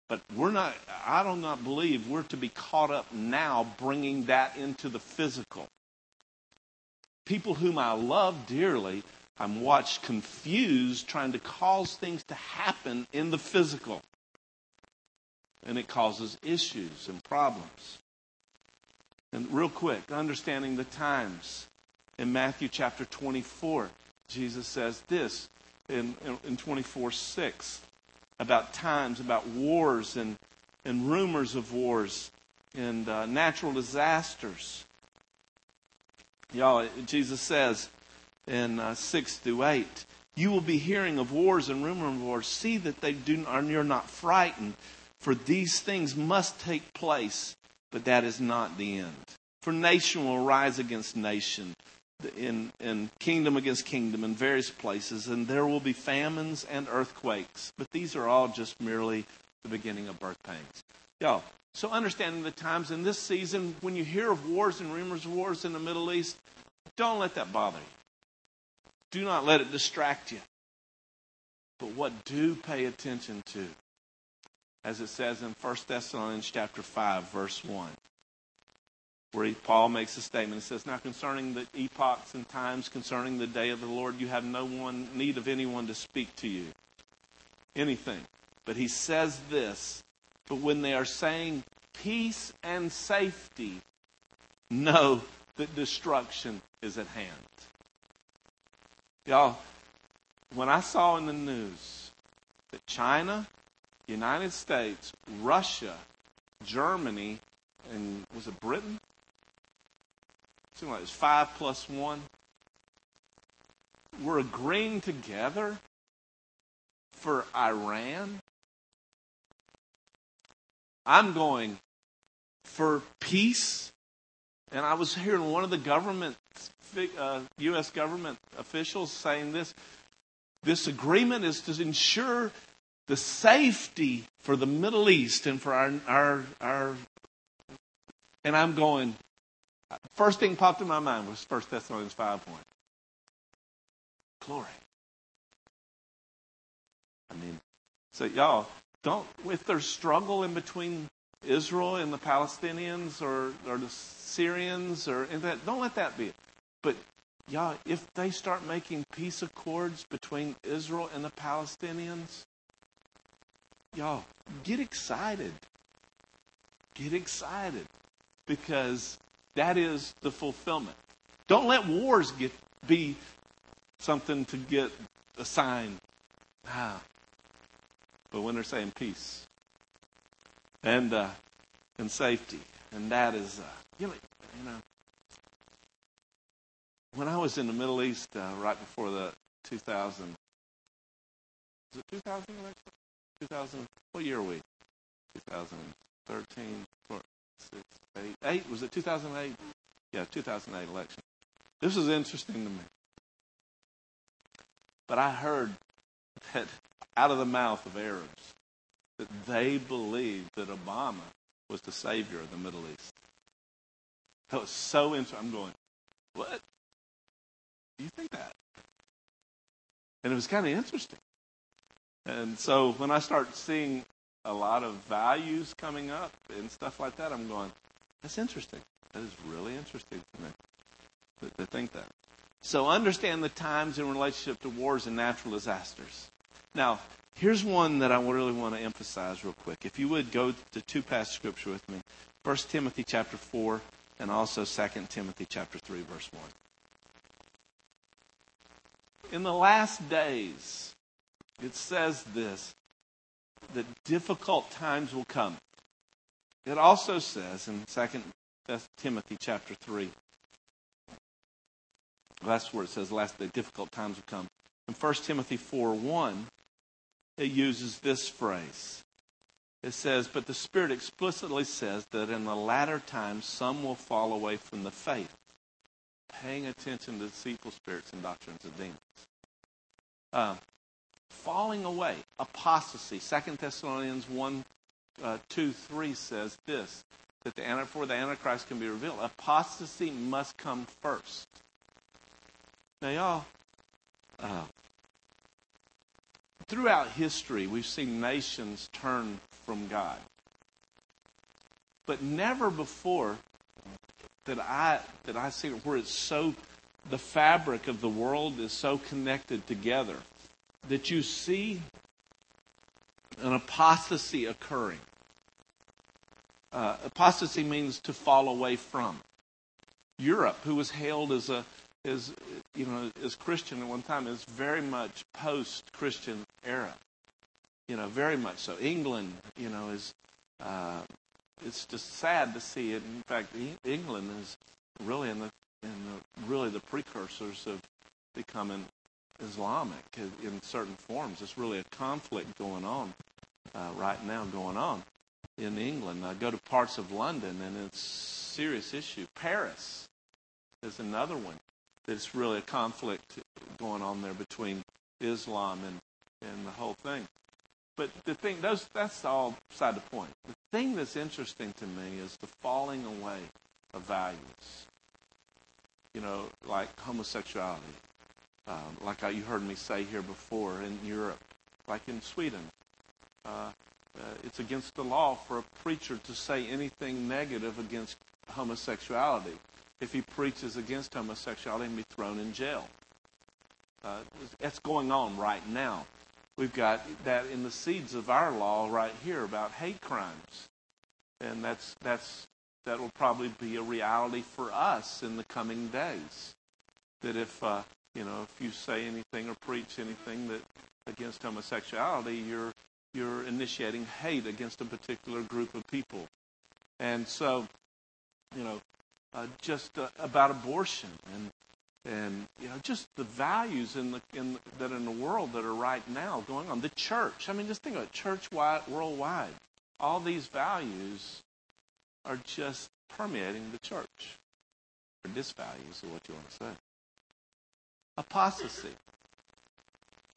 But we're not, I do not believe we're to be caught up now bringing that into the physical. People whom I love dearly, I'm watched confused trying to cause things to happen in the physical and it causes issues and problems. And real quick, understanding the times. In Matthew chapter 24, Jesus says this in, in 24 6 about times, about wars and, and rumors of wars and uh, natural disasters. Y'all, Jesus says in uh, 6 through 8, you will be hearing of wars and rumor of wars. See that they do, are, you're not frightened for these things must take place, but that is not the end. For nation will rise against nation, in, in kingdom against kingdom in various places, and there will be famines and earthquakes. But these are all just merely the beginning of birth pains. Y'all, so understanding the times in this season, when you hear of wars and rumors of wars in the Middle East, don't let that bother you. Do not let it distract you. But what do pay attention to as it says in 1 Thessalonians chapter 5 verse 1. where he, Paul makes a statement. He says, Now concerning the epochs and times, concerning the day of the Lord, you have no one need of anyone to speak to you. Anything. But he says this, but when they are saying peace and safety, know that destruction is at hand. Y'all, when I saw in the news that China, United States, Russia, Germany, and was it Britain? It Seemed like it was five plus one. We're agreeing together for Iran. I'm going for peace. And I was hearing one of the government, uh, U.S. government officials saying this. This agreement is to ensure the safety for the Middle East and for our, our, our and I'm going, first thing popped in my mind was 1 Thessalonians 5 1. Glory. I mean, so y'all, don't, if there's struggle in between Israel and the Palestinians or, or the Syrians or that, don't let that be. But y'all, if they start making peace accords between Israel and the Palestinians, y'all, get excited. Get excited because that is the fulfillment. Don't let wars get be something to get a sign. Ah. But when they're saying peace and uh, and safety, and that is uh, you know when I was in the Middle East uh, right before the 2000 was it 2000 election? 2000 what year are we? 2013, 4, 6, 8, 8 was it 2008? Yeah, 2008 election. This was interesting to me. But I heard that out of the mouth of Arabs that they believed that Obama was the savior of the Middle East. That was so interesting. I'm going, what? Do you think that? And it was kind of interesting. And so when I start seeing a lot of values coming up and stuff like that, I'm going, that's interesting. That is really interesting to me to, to think that. So understand the times in relationship to wars and natural disasters. Now, here's one that I really want to emphasize real quick. If you would go to two past scripture with me. 1 Timothy chapter 4 and also 2 Timothy chapter 3 verse 1. In the last days, it says this that difficult times will come. It also says in 2 Timothy chapter 3, that's where it says last the difficult times will come. In 1 Timothy 4 1, it uses this phrase. It says, But the Spirit explicitly says that in the latter times some will fall away from the faith, paying attention to deceitful spirits and doctrines of demons. Uh, falling away, apostasy. 2 Thessalonians 1 uh, 2 3 says this that the, the Antichrist can be revealed, apostasy must come first. Now, y'all, uh, throughout history, we've seen nations turn from God. But never before that I that I see where it's so the fabric of the world is so connected together that you see an apostasy occurring. Uh, apostasy means to fall away from. Europe, who was hailed as a as you know as Christian at one time, is very much post-Christian era. You know, very much so. England, you know, is uh, it's just sad to see it. In fact, England is really in the in the, really the precursors of becoming Islamic in certain forms. It's really a conflict going on uh, right now, going on in England. I go to parts of London, and it's a serious issue. Paris is another one that's really a conflict going on there between Islam and, and the whole thing. But the thing, those, that's all beside the point. The thing that's interesting to me is the falling away of values. You know, like homosexuality, um, like you heard me say here before in Europe, like in Sweden. Uh, uh, it's against the law for a preacher to say anything negative against homosexuality. If he preaches against homosexuality, he can be thrown in jail. Uh, that's going on right now. We've got that in the seeds of our law right here about hate crimes, and that's that's that will probably be a reality for us in the coming days. That if uh, you know if you say anything or preach anything that against homosexuality, you're you're initiating hate against a particular group of people, and so you know uh, just uh, about abortion and and you know just the values in the in that in the world that are right now going on. The church. I mean, just think it. Church wide, worldwide. All these values are just permeating the church. Or disvalues, or what you want to say. Apostasy.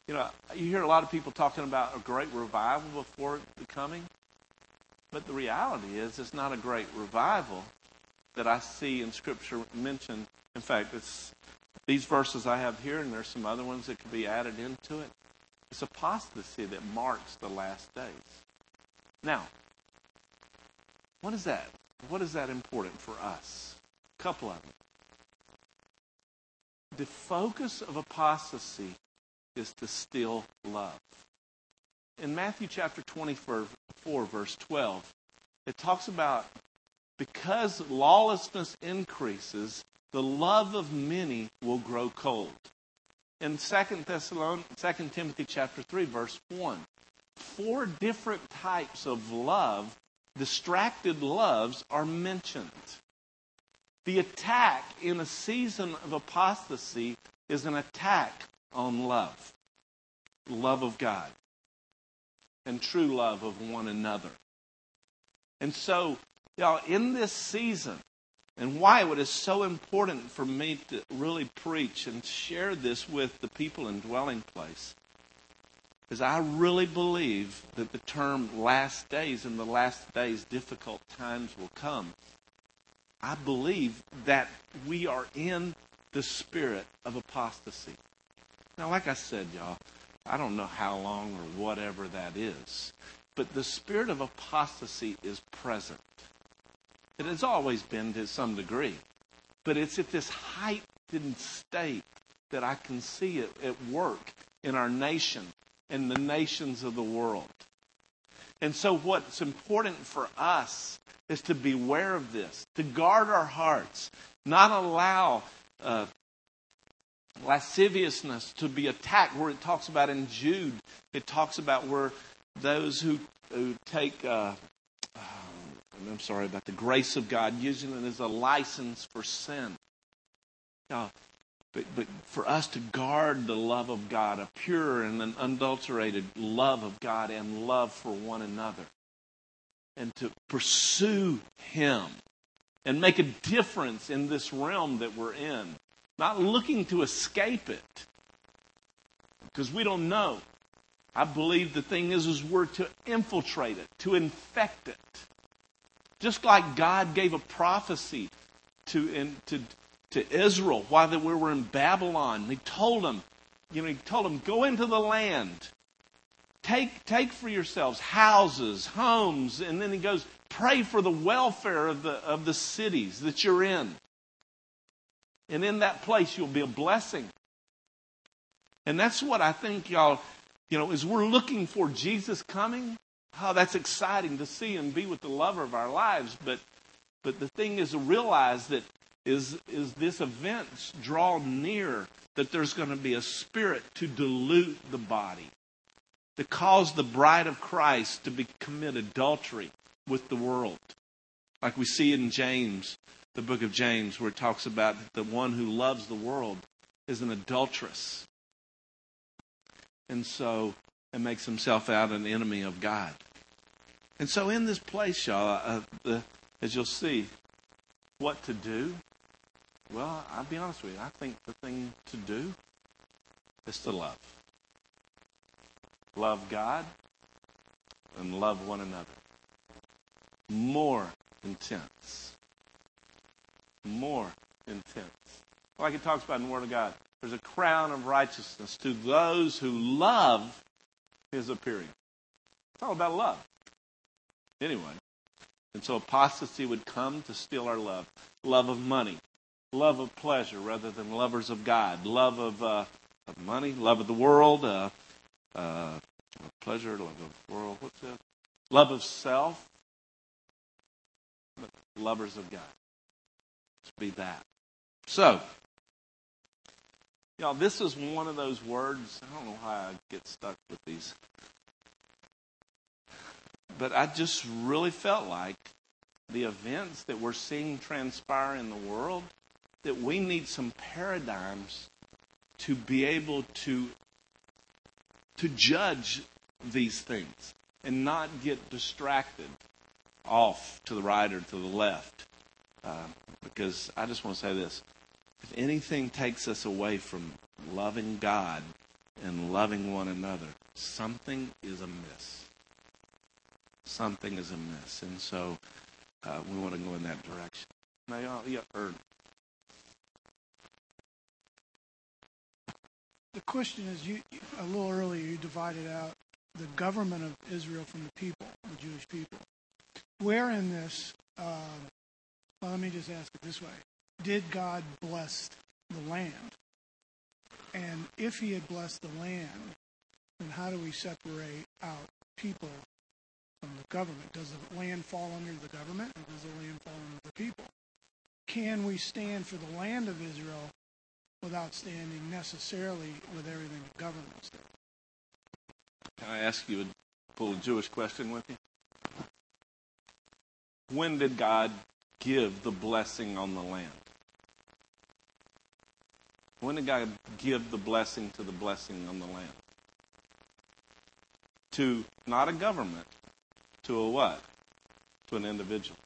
You know, you hear a lot of people talking about a great revival before the coming, but the reality is it's not a great revival that I see in Scripture mentioned. In fact, it's these verses I have here, and there's some other ones that could be added into it. It's apostasy that marks the last days. Now, what is that? What is that important for us? A couple of them. The focus of apostasy is to still love. In Matthew chapter 24, verse 12, it talks about because lawlessness increases, the love of many will grow cold. In 2 Thessalonians, 2 Timothy chapter 3, verse 1, four different types of love, distracted loves, are mentioned. The attack in a season of apostasy is an attack on love. Love of God and true love of one another. And so, y'all, in this season, and why it is so important for me to really preach and share this with the people in dwelling place is I really believe that the term last days and the last days difficult times will come. I believe that we are in the spirit of apostasy. Now, like I said, y'all, I don't know how long or whatever that is, but the spirit of apostasy is present. It has always been to some degree. But it's at this heightened state that I can see it at work in our nation and the nations of the world. And so, what's important for us is to beware of this, to guard our hearts, not allow uh, lasciviousness to be attacked, where it talks about in Jude, it talks about where those who, who take uh, I'm sorry, about the grace of God, using it as a license for sin. Uh, but, but for us to guard the love of God, a pure and an unadulterated love of God and love for one another, and to pursue Him and make a difference in this realm that we're in, not looking to escape it, because we don't know. I believe the thing is, is we're to infiltrate it, to infect it. Just like God gave a prophecy to, in, to, to Israel while they were in Babylon. He told them, you know, he told them, go into the land. Take, take for yourselves houses, homes, and then he goes, pray for the welfare of the, of the cities that you're in. And in that place, you'll be a blessing. And that's what I think, y'all, you know, as we're looking for Jesus coming, Oh, that's exciting to see and be with the lover of our lives. But, but the thing is to realize that is, is this event draw near that there's going to be a spirit to dilute the body, to cause the bride of Christ to be, commit adultery with the world. Like we see in James, the book of James, where it talks about the one who loves the world is an adulteress. And so and makes himself out an enemy of God. And so, in this place, y'all, uh, the, as you'll see, what to do? Well, I'll be honest with you. I think the thing to do is to love. Love God and love one another. More intense. More intense. Like it talks about in the Word of God. There's a crown of righteousness to those who love his appearing. It's all about love. Anyway, And so apostasy would come to steal our love love of money, love of pleasure rather than lovers of God, love of, uh, of money, love of the world, uh, uh, pleasure, love of world. What's that? Love of self, lovers of God. Let's be that. So, y'all, this is one of those words. I don't know why I get stuck with these. But I just really felt like the events that we're seeing transpire in the world, that we need some paradigms to be able to, to judge these things and not get distracted off to the right or to the left. Uh, because I just want to say this if anything takes us away from loving God and loving one another, something is amiss. Something is amiss. And so uh, we want to go in that direction. Yeah, The question is, you a little earlier you divided out the government of Israel from the people, the Jewish people. Where in this? Uh, well, let me just ask it this way: Did God bless the land? And if He had blessed the land, then how do we separate out people from the government? Does the land fall under the government, or does the land fall under the people? Can we stand for the land of Israel without standing necessarily with everything the government's doing? Can I ask you a a Jewish question with you? When did God give the blessing on the land? When did God give the blessing to the blessing on the land? To not a government, to a what? To an individual.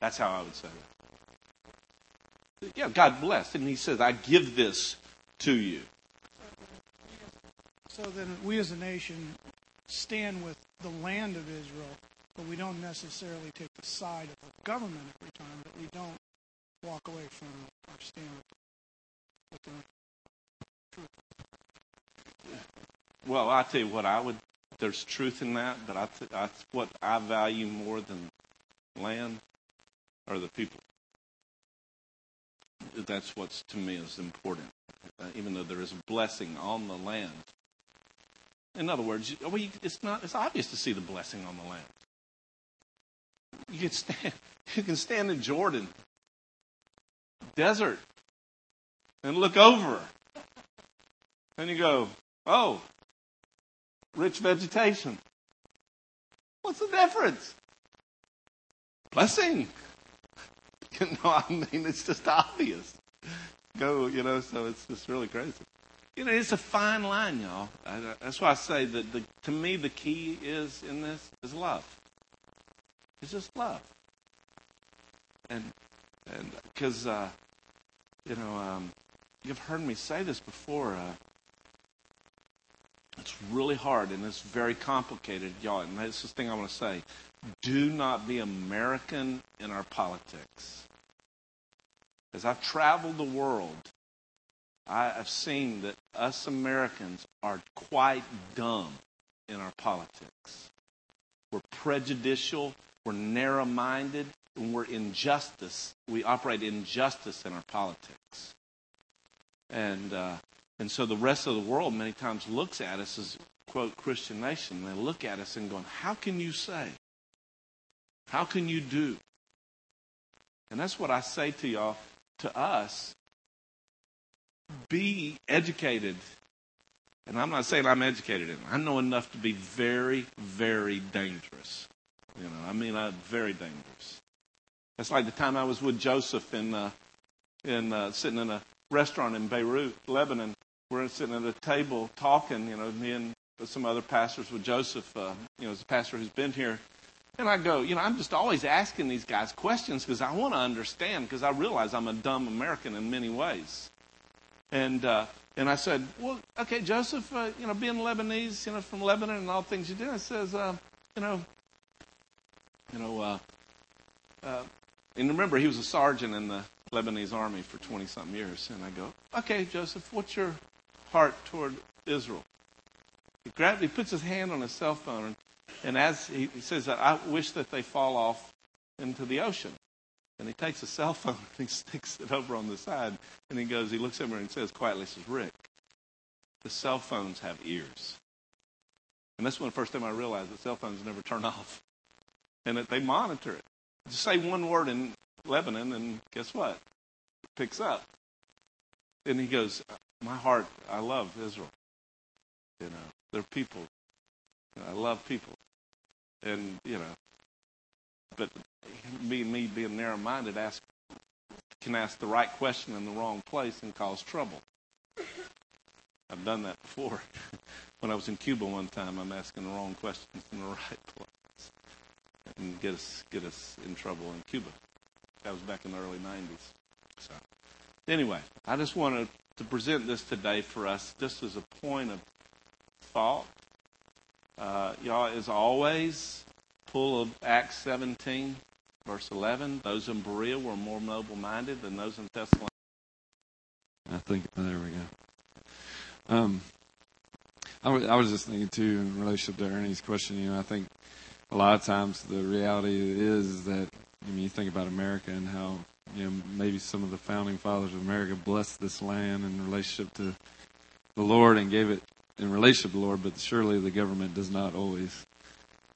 That's how I would say it. Yeah, God blessed, and He says, I give this to you. So then we as a nation stand with the land of Israel, but we don't necessarily take the side of the government every time, but we don't walk away from our stand with the Well, I tell you what, I would. There's truth in that, but I, th- I what I value more than land are the people. That's what's to me is important, uh, even though there is a blessing on the land. In other words, it's not. It's obvious to see the blessing on the land. You can stand. You can stand in Jordan, desert, and look over, and you go, "Oh, rich vegetation. What's the difference? Blessing. You know, I mean, it's just obvious. Go, you know, so it's just really crazy. You know, it's a fine line, y'all. I, that's why I say that the, to me the key is in this is love. It's just love. And and because uh, you know, um, you've heard me say this before. Uh, it's really hard and it's very complicated, y'all. And that's the thing I want to say. Do not be American in our politics. As I've traveled the world, I have seen that us Americans are quite dumb in our politics. We're prejudicial, we're narrow minded, and we're injustice. We operate injustice in our politics. And uh, and so the rest of the world many times looks at us as, quote, Christian nation. They look at us and going, how can you say? How can you do? And that's what I say to y'all, to us. Be educated. And I'm not saying I'm educated in. I know enough to be very, very dangerous. You know, I mean, I'm very dangerous. That's like the time I was with Joseph in, uh, in uh, sitting in a restaurant in Beirut, Lebanon, we're sitting at a table talking, you know, me and some other pastors with Joseph, uh, you know, as a pastor who's been here. And I go, you know, I'm just always asking these guys questions because I want to understand because I realize I'm a dumb American in many ways. And uh, and I said, well, okay, Joseph, uh, you know, being Lebanese, you know, from Lebanon and all things you do, I says, uh, you know, you know, uh, uh, and remember he was a sergeant in the Lebanese army for 20 something years. And I go, okay, Joseph, what's your heart toward Israel. He grabs, he puts his hand on his cell phone and And as he, says, that, I wish that they fall off into the ocean. And he takes a cell phone and he sticks it over on the side. And he goes, he looks at me and says quietly, says, Rick, the cell phones have ears. And that's when the first time I realized that cell phones never turn off. And that they monitor it. Just say one word in Lebanon and guess what? It picks up. And he goes, My heart, I love Israel. You know, they're people. I love people. And, you know, but me, me being narrow minded, ask can ask the right question in the wrong place and cause trouble. I've done that before. when I was in Cuba one time, I'm asking the wrong questions in the right place and get us get us in trouble in Cuba. That was back in the early '90s. So, anyway, I just wanted to present this today for us, just as a point of thought. Uh, y'all, as always, pull of Acts 17, verse 11. Those in Berea were more noble minded than those in Thessalonica. I think there we go. Um, I was, I was just thinking too in relationship to Ernie's question. You know, I think a lot of times the reality is that I mean, you think about America and how you know maybe some of the founding fathers of America blessed this land in relationship to the Lord and gave it in relation to the Lord, but surely the government does not always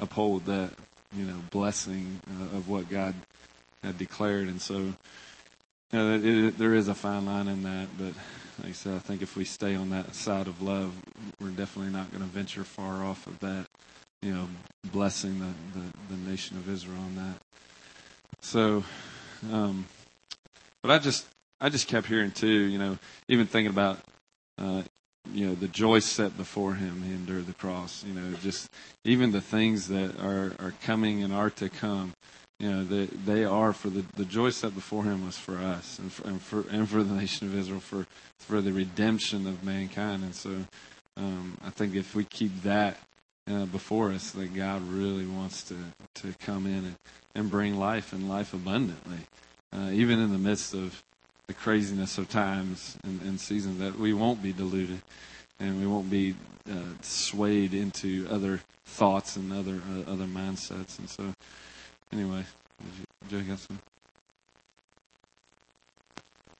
uphold that you know blessing uh, of what God had declared, and so you know, it, it, there is a fine line in that. But like I said, I think if we stay on that side of love, we're definitely not going to venture far off of that. You know, blessing the, the, the nation of Israel on that. So, um, but I just I just kept hearing too. You know, even thinking about uh, you know the joy set before him he endured the cross you know just even the things that are are coming and are to come you know they they are for the the joy set before him was for us and for and for, and for the nation of Israel for for the redemption of mankind. And so um, I think if we keep that uh, before us that God really wants to to come in and, and bring life and life abundantly uh, even in the midst of the craziness of times and, and seasons that we won't be deluded and we won't be uh, swayed into other thoughts and other uh, other mindsets. And so, anyway, Joe got some.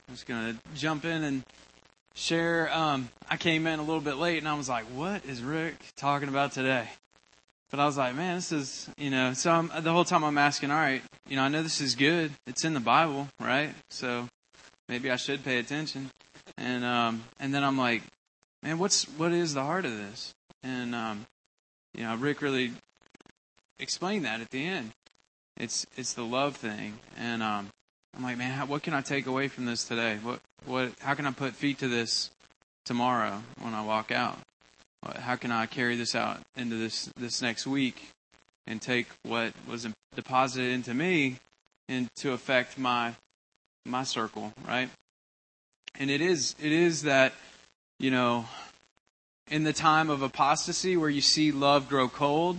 I'm just gonna jump in and share. Um, I came in a little bit late, and I was like, "What is Rick talking about today?" But I was like, "Man, this is you know." So I'm, the whole time I'm asking, "All right, you know, I know this is good. It's in the Bible, right?" So maybe I should pay attention. And um, and then I'm like, man, what's what is the heart of this? And um, you know, Rick really explained that at the end. It's it's the love thing, and um, I'm like, man, how, what can I take away from this today? What what? How can I put feet to this tomorrow when I walk out? How can I carry this out into this this next week and take what was deposited into me and to affect my my circle, right? And it is it is that, you know, in the time of apostasy where you see love grow cold,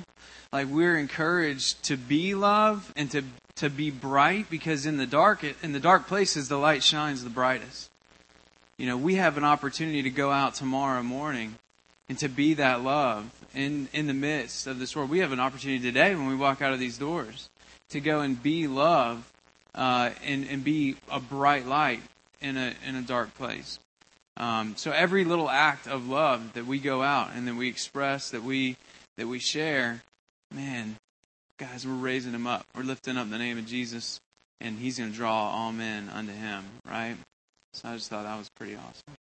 like we're encouraged to be love and to to be bright because in the dark in the dark places the light shines the brightest. You know, we have an opportunity to go out tomorrow morning and to be that love in in the midst of this world. We have an opportunity today when we walk out of these doors to go and be love uh, and, and be a bright light in a, in a dark place. Um, so every little act of love that we go out and that we express, that we, that we share, man, guys, we're raising him up. We're lifting up the name of Jesus, and he's going to draw all men unto him, right? So I just thought that was pretty awesome.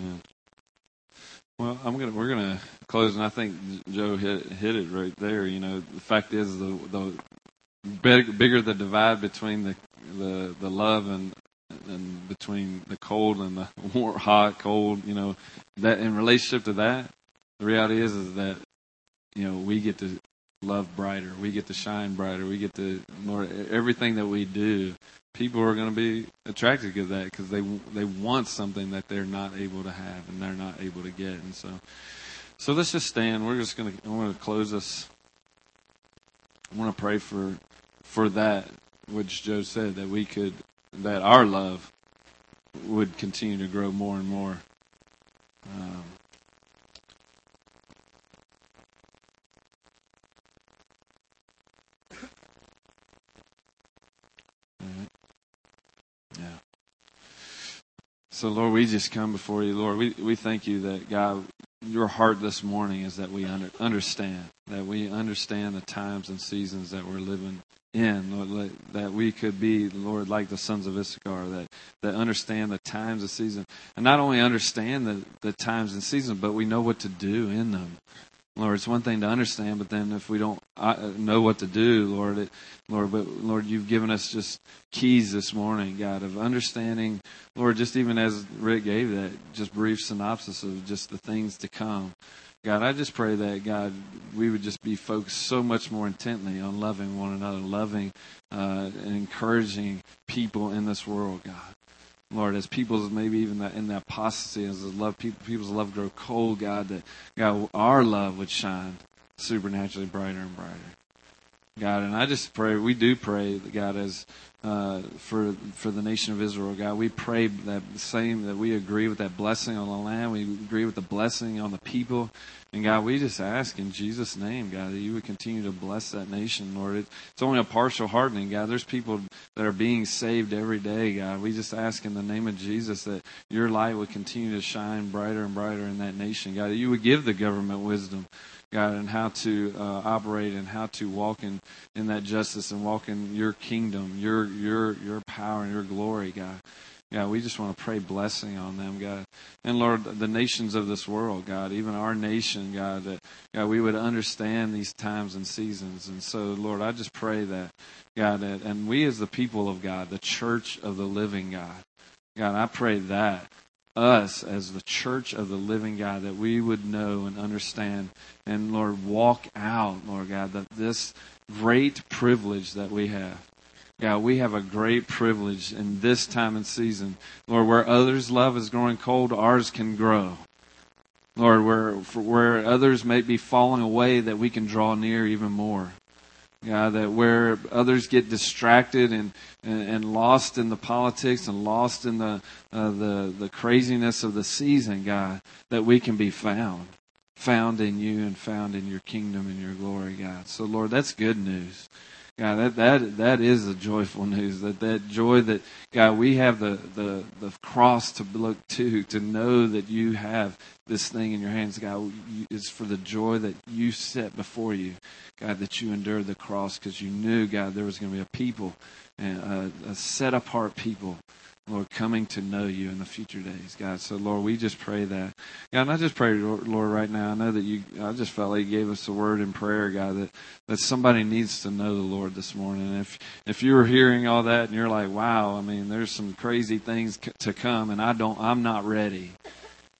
Amen. Well, I'm gonna we're gonna close, and I think Joe hit hit it right there. You know, the fact is the the big, bigger the divide between the the the love and and between the cold and the warm, hot, cold. You know, that in relationship to that, the reality is is that you know we get to love brighter, we get to shine brighter, we get to more everything that we do. People are going to be attracted to that because they they want something that they're not able to have and they're not able to get, and so so let's just stand. We're just going to I want to close this. I want to pray for for that which Joe said that we could that our love would continue to grow more and more. Um, yeah. So Lord, we just come before you, Lord. We we thank you that God, your heart this morning is that we under, understand that we understand the times and seasons that we're living in, Lord, that we could be, Lord, like the sons of Issachar, that, that understand the times and seasons, and not only understand the, the times and seasons, but we know what to do in them. Lord, it's one thing to understand, but then if we don't uh, know what to do, Lord, it, Lord, but Lord, you've given us just keys this morning, God, of understanding, Lord, just even as Rick gave that just brief synopsis of just the things to come. God, I just pray that, God, we would just be focused so much more intently on loving one another, loving uh, and encouraging people in this world, God. Lord, as people's maybe even that in that apostasy, as the love people people's love grow cold, God, that God our love would shine supernaturally brighter and brighter. God, and I just pray we do pray that God as uh, for for the nation of Israel, God, we pray that same that we agree with that blessing on the land, we agree with the blessing on the people, and God, we just ask in Jesus' name, God, that you would continue to bless that nation, Lord. It's only a partial hardening, God. There's people that are being saved every day, God. We just ask in the name of Jesus that your light would continue to shine brighter and brighter in that nation, God. That you would give the government wisdom. God, and how to uh, operate and how to walk in, in that justice and walk in your kingdom, your your your power and your glory, God. God, we just want to pray blessing on them, God. And Lord, the nations of this world, God, even our nation, God, that God, we would understand these times and seasons. And so, Lord, I just pray that, God, that, and we as the people of God, the church of the living God, God, I pray that us as the church of the living God, that we would know and understand and, Lord, walk out, Lord God, that this great privilege that we have God, we have a great privilege in this time and season. Lord, where others' love is growing cold, ours can grow. Lord, where, where others may be falling away, that we can draw near even more. God, that where others get distracted and, and, and lost in the politics and lost in the, uh, the, the craziness of the season, God, that we can be found. Found in you and found in your kingdom and your glory, God. So, Lord, that's good news. God, that, that, that is the joyful news. That, that joy that, God, we have the, the, the cross to look to, to know that you have this thing in your hands, God, is for the joy that you set before you. God, that you endured the cross because you knew, God, there was going to be a people, and a, a set apart people Lord, coming to know you in the future days, God. So, Lord, we just pray that. God, and I just pray, Lord, right now, I know that you, I just felt like you gave us a word in prayer, God, that, that somebody needs to know the Lord this morning. If, if you were hearing all that and you're like, wow, I mean, there's some crazy things to come and I don't, I'm not ready.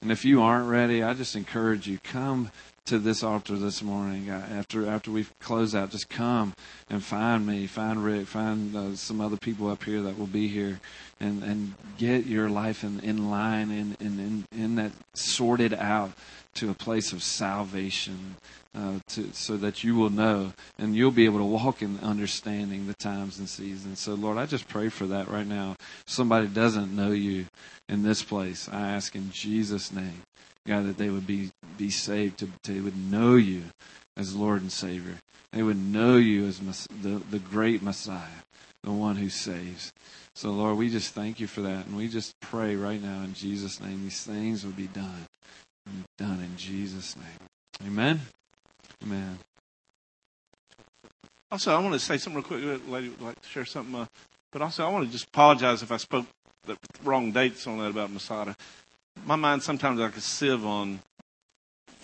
And if you aren't ready, I just encourage you, come to this altar this morning after after we close out just come and find me find rick find uh, some other people up here that will be here and and get your life in in line and in, in, in, that sorted out to a place of salvation uh, to, so that you will know and you'll be able to walk in understanding the times and seasons. So, Lord, I just pray for that right now. If somebody doesn't know you in this place, I ask in Jesus' name God, that they would be, be saved, to, they would know you as Lord and Savior. They would know you as the, the great Messiah, the one who saves. So, Lord, we just thank you for that. And we just pray right now in Jesus' name these things would be done. Done in Jesus' name. Amen. Amen. Also, I want to say something real quick. Lady would like to share something. Uh, but also, I want to just apologize if I spoke the wrong dates on that about Masada my mind sometimes like a sieve on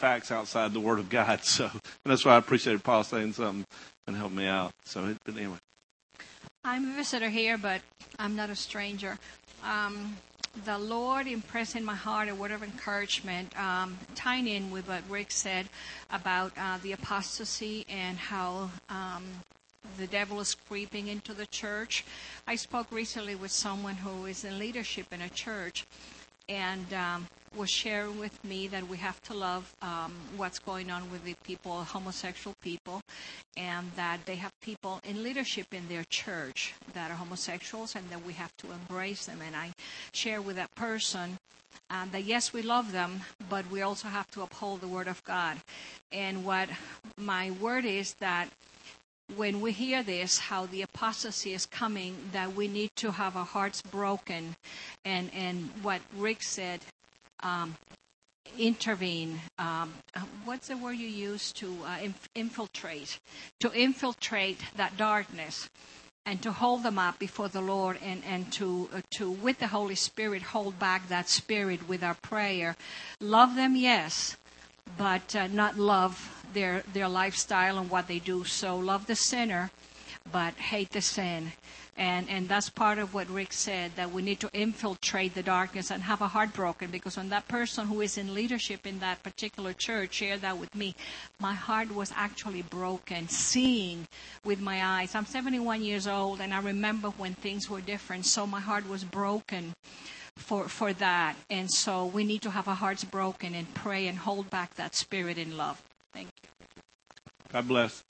facts outside the Word of God. So, that's why I appreciated Paul saying something and helping me out. So, but anyway. I'm a visitor here, but I'm not a stranger. Um, the Lord impressed in my heart a word of encouragement, um, tying in with what Rick said about uh, the apostasy and how um, the devil is creeping into the church. I spoke recently with someone who is in leadership in a church, and um, was sharing with me that we have to love um, what's going on with the people, homosexual people, and that they have people in leadership in their church that are homosexuals, and that we have to embrace them. And I share with that person um, that yes, we love them, but we also have to uphold the Word of God. And what my word is that when we hear this, how the apostasy is coming, that we need to have our hearts broken, and and what Rick said, um, intervene. Um, uh, what's the word you use to uh, inf- infiltrate? To infiltrate that darkness. And to hold them up before the Lord, and and to uh, to with the Holy Spirit hold back that spirit with our prayer, love them, yes, but uh, not love their their lifestyle and what they do. So love the sinner, but hate the sin. And and that's part of what Rick said that we need to infiltrate the darkness and have a heart broken because when that person who is in leadership in that particular church shared that with me, my heart was actually broken, seeing with my eyes. I'm 71 years old and I remember when things were different, so my heart was broken for for that. And so we need to have our hearts broken and pray and hold back that spirit in love. Thank you. God bless.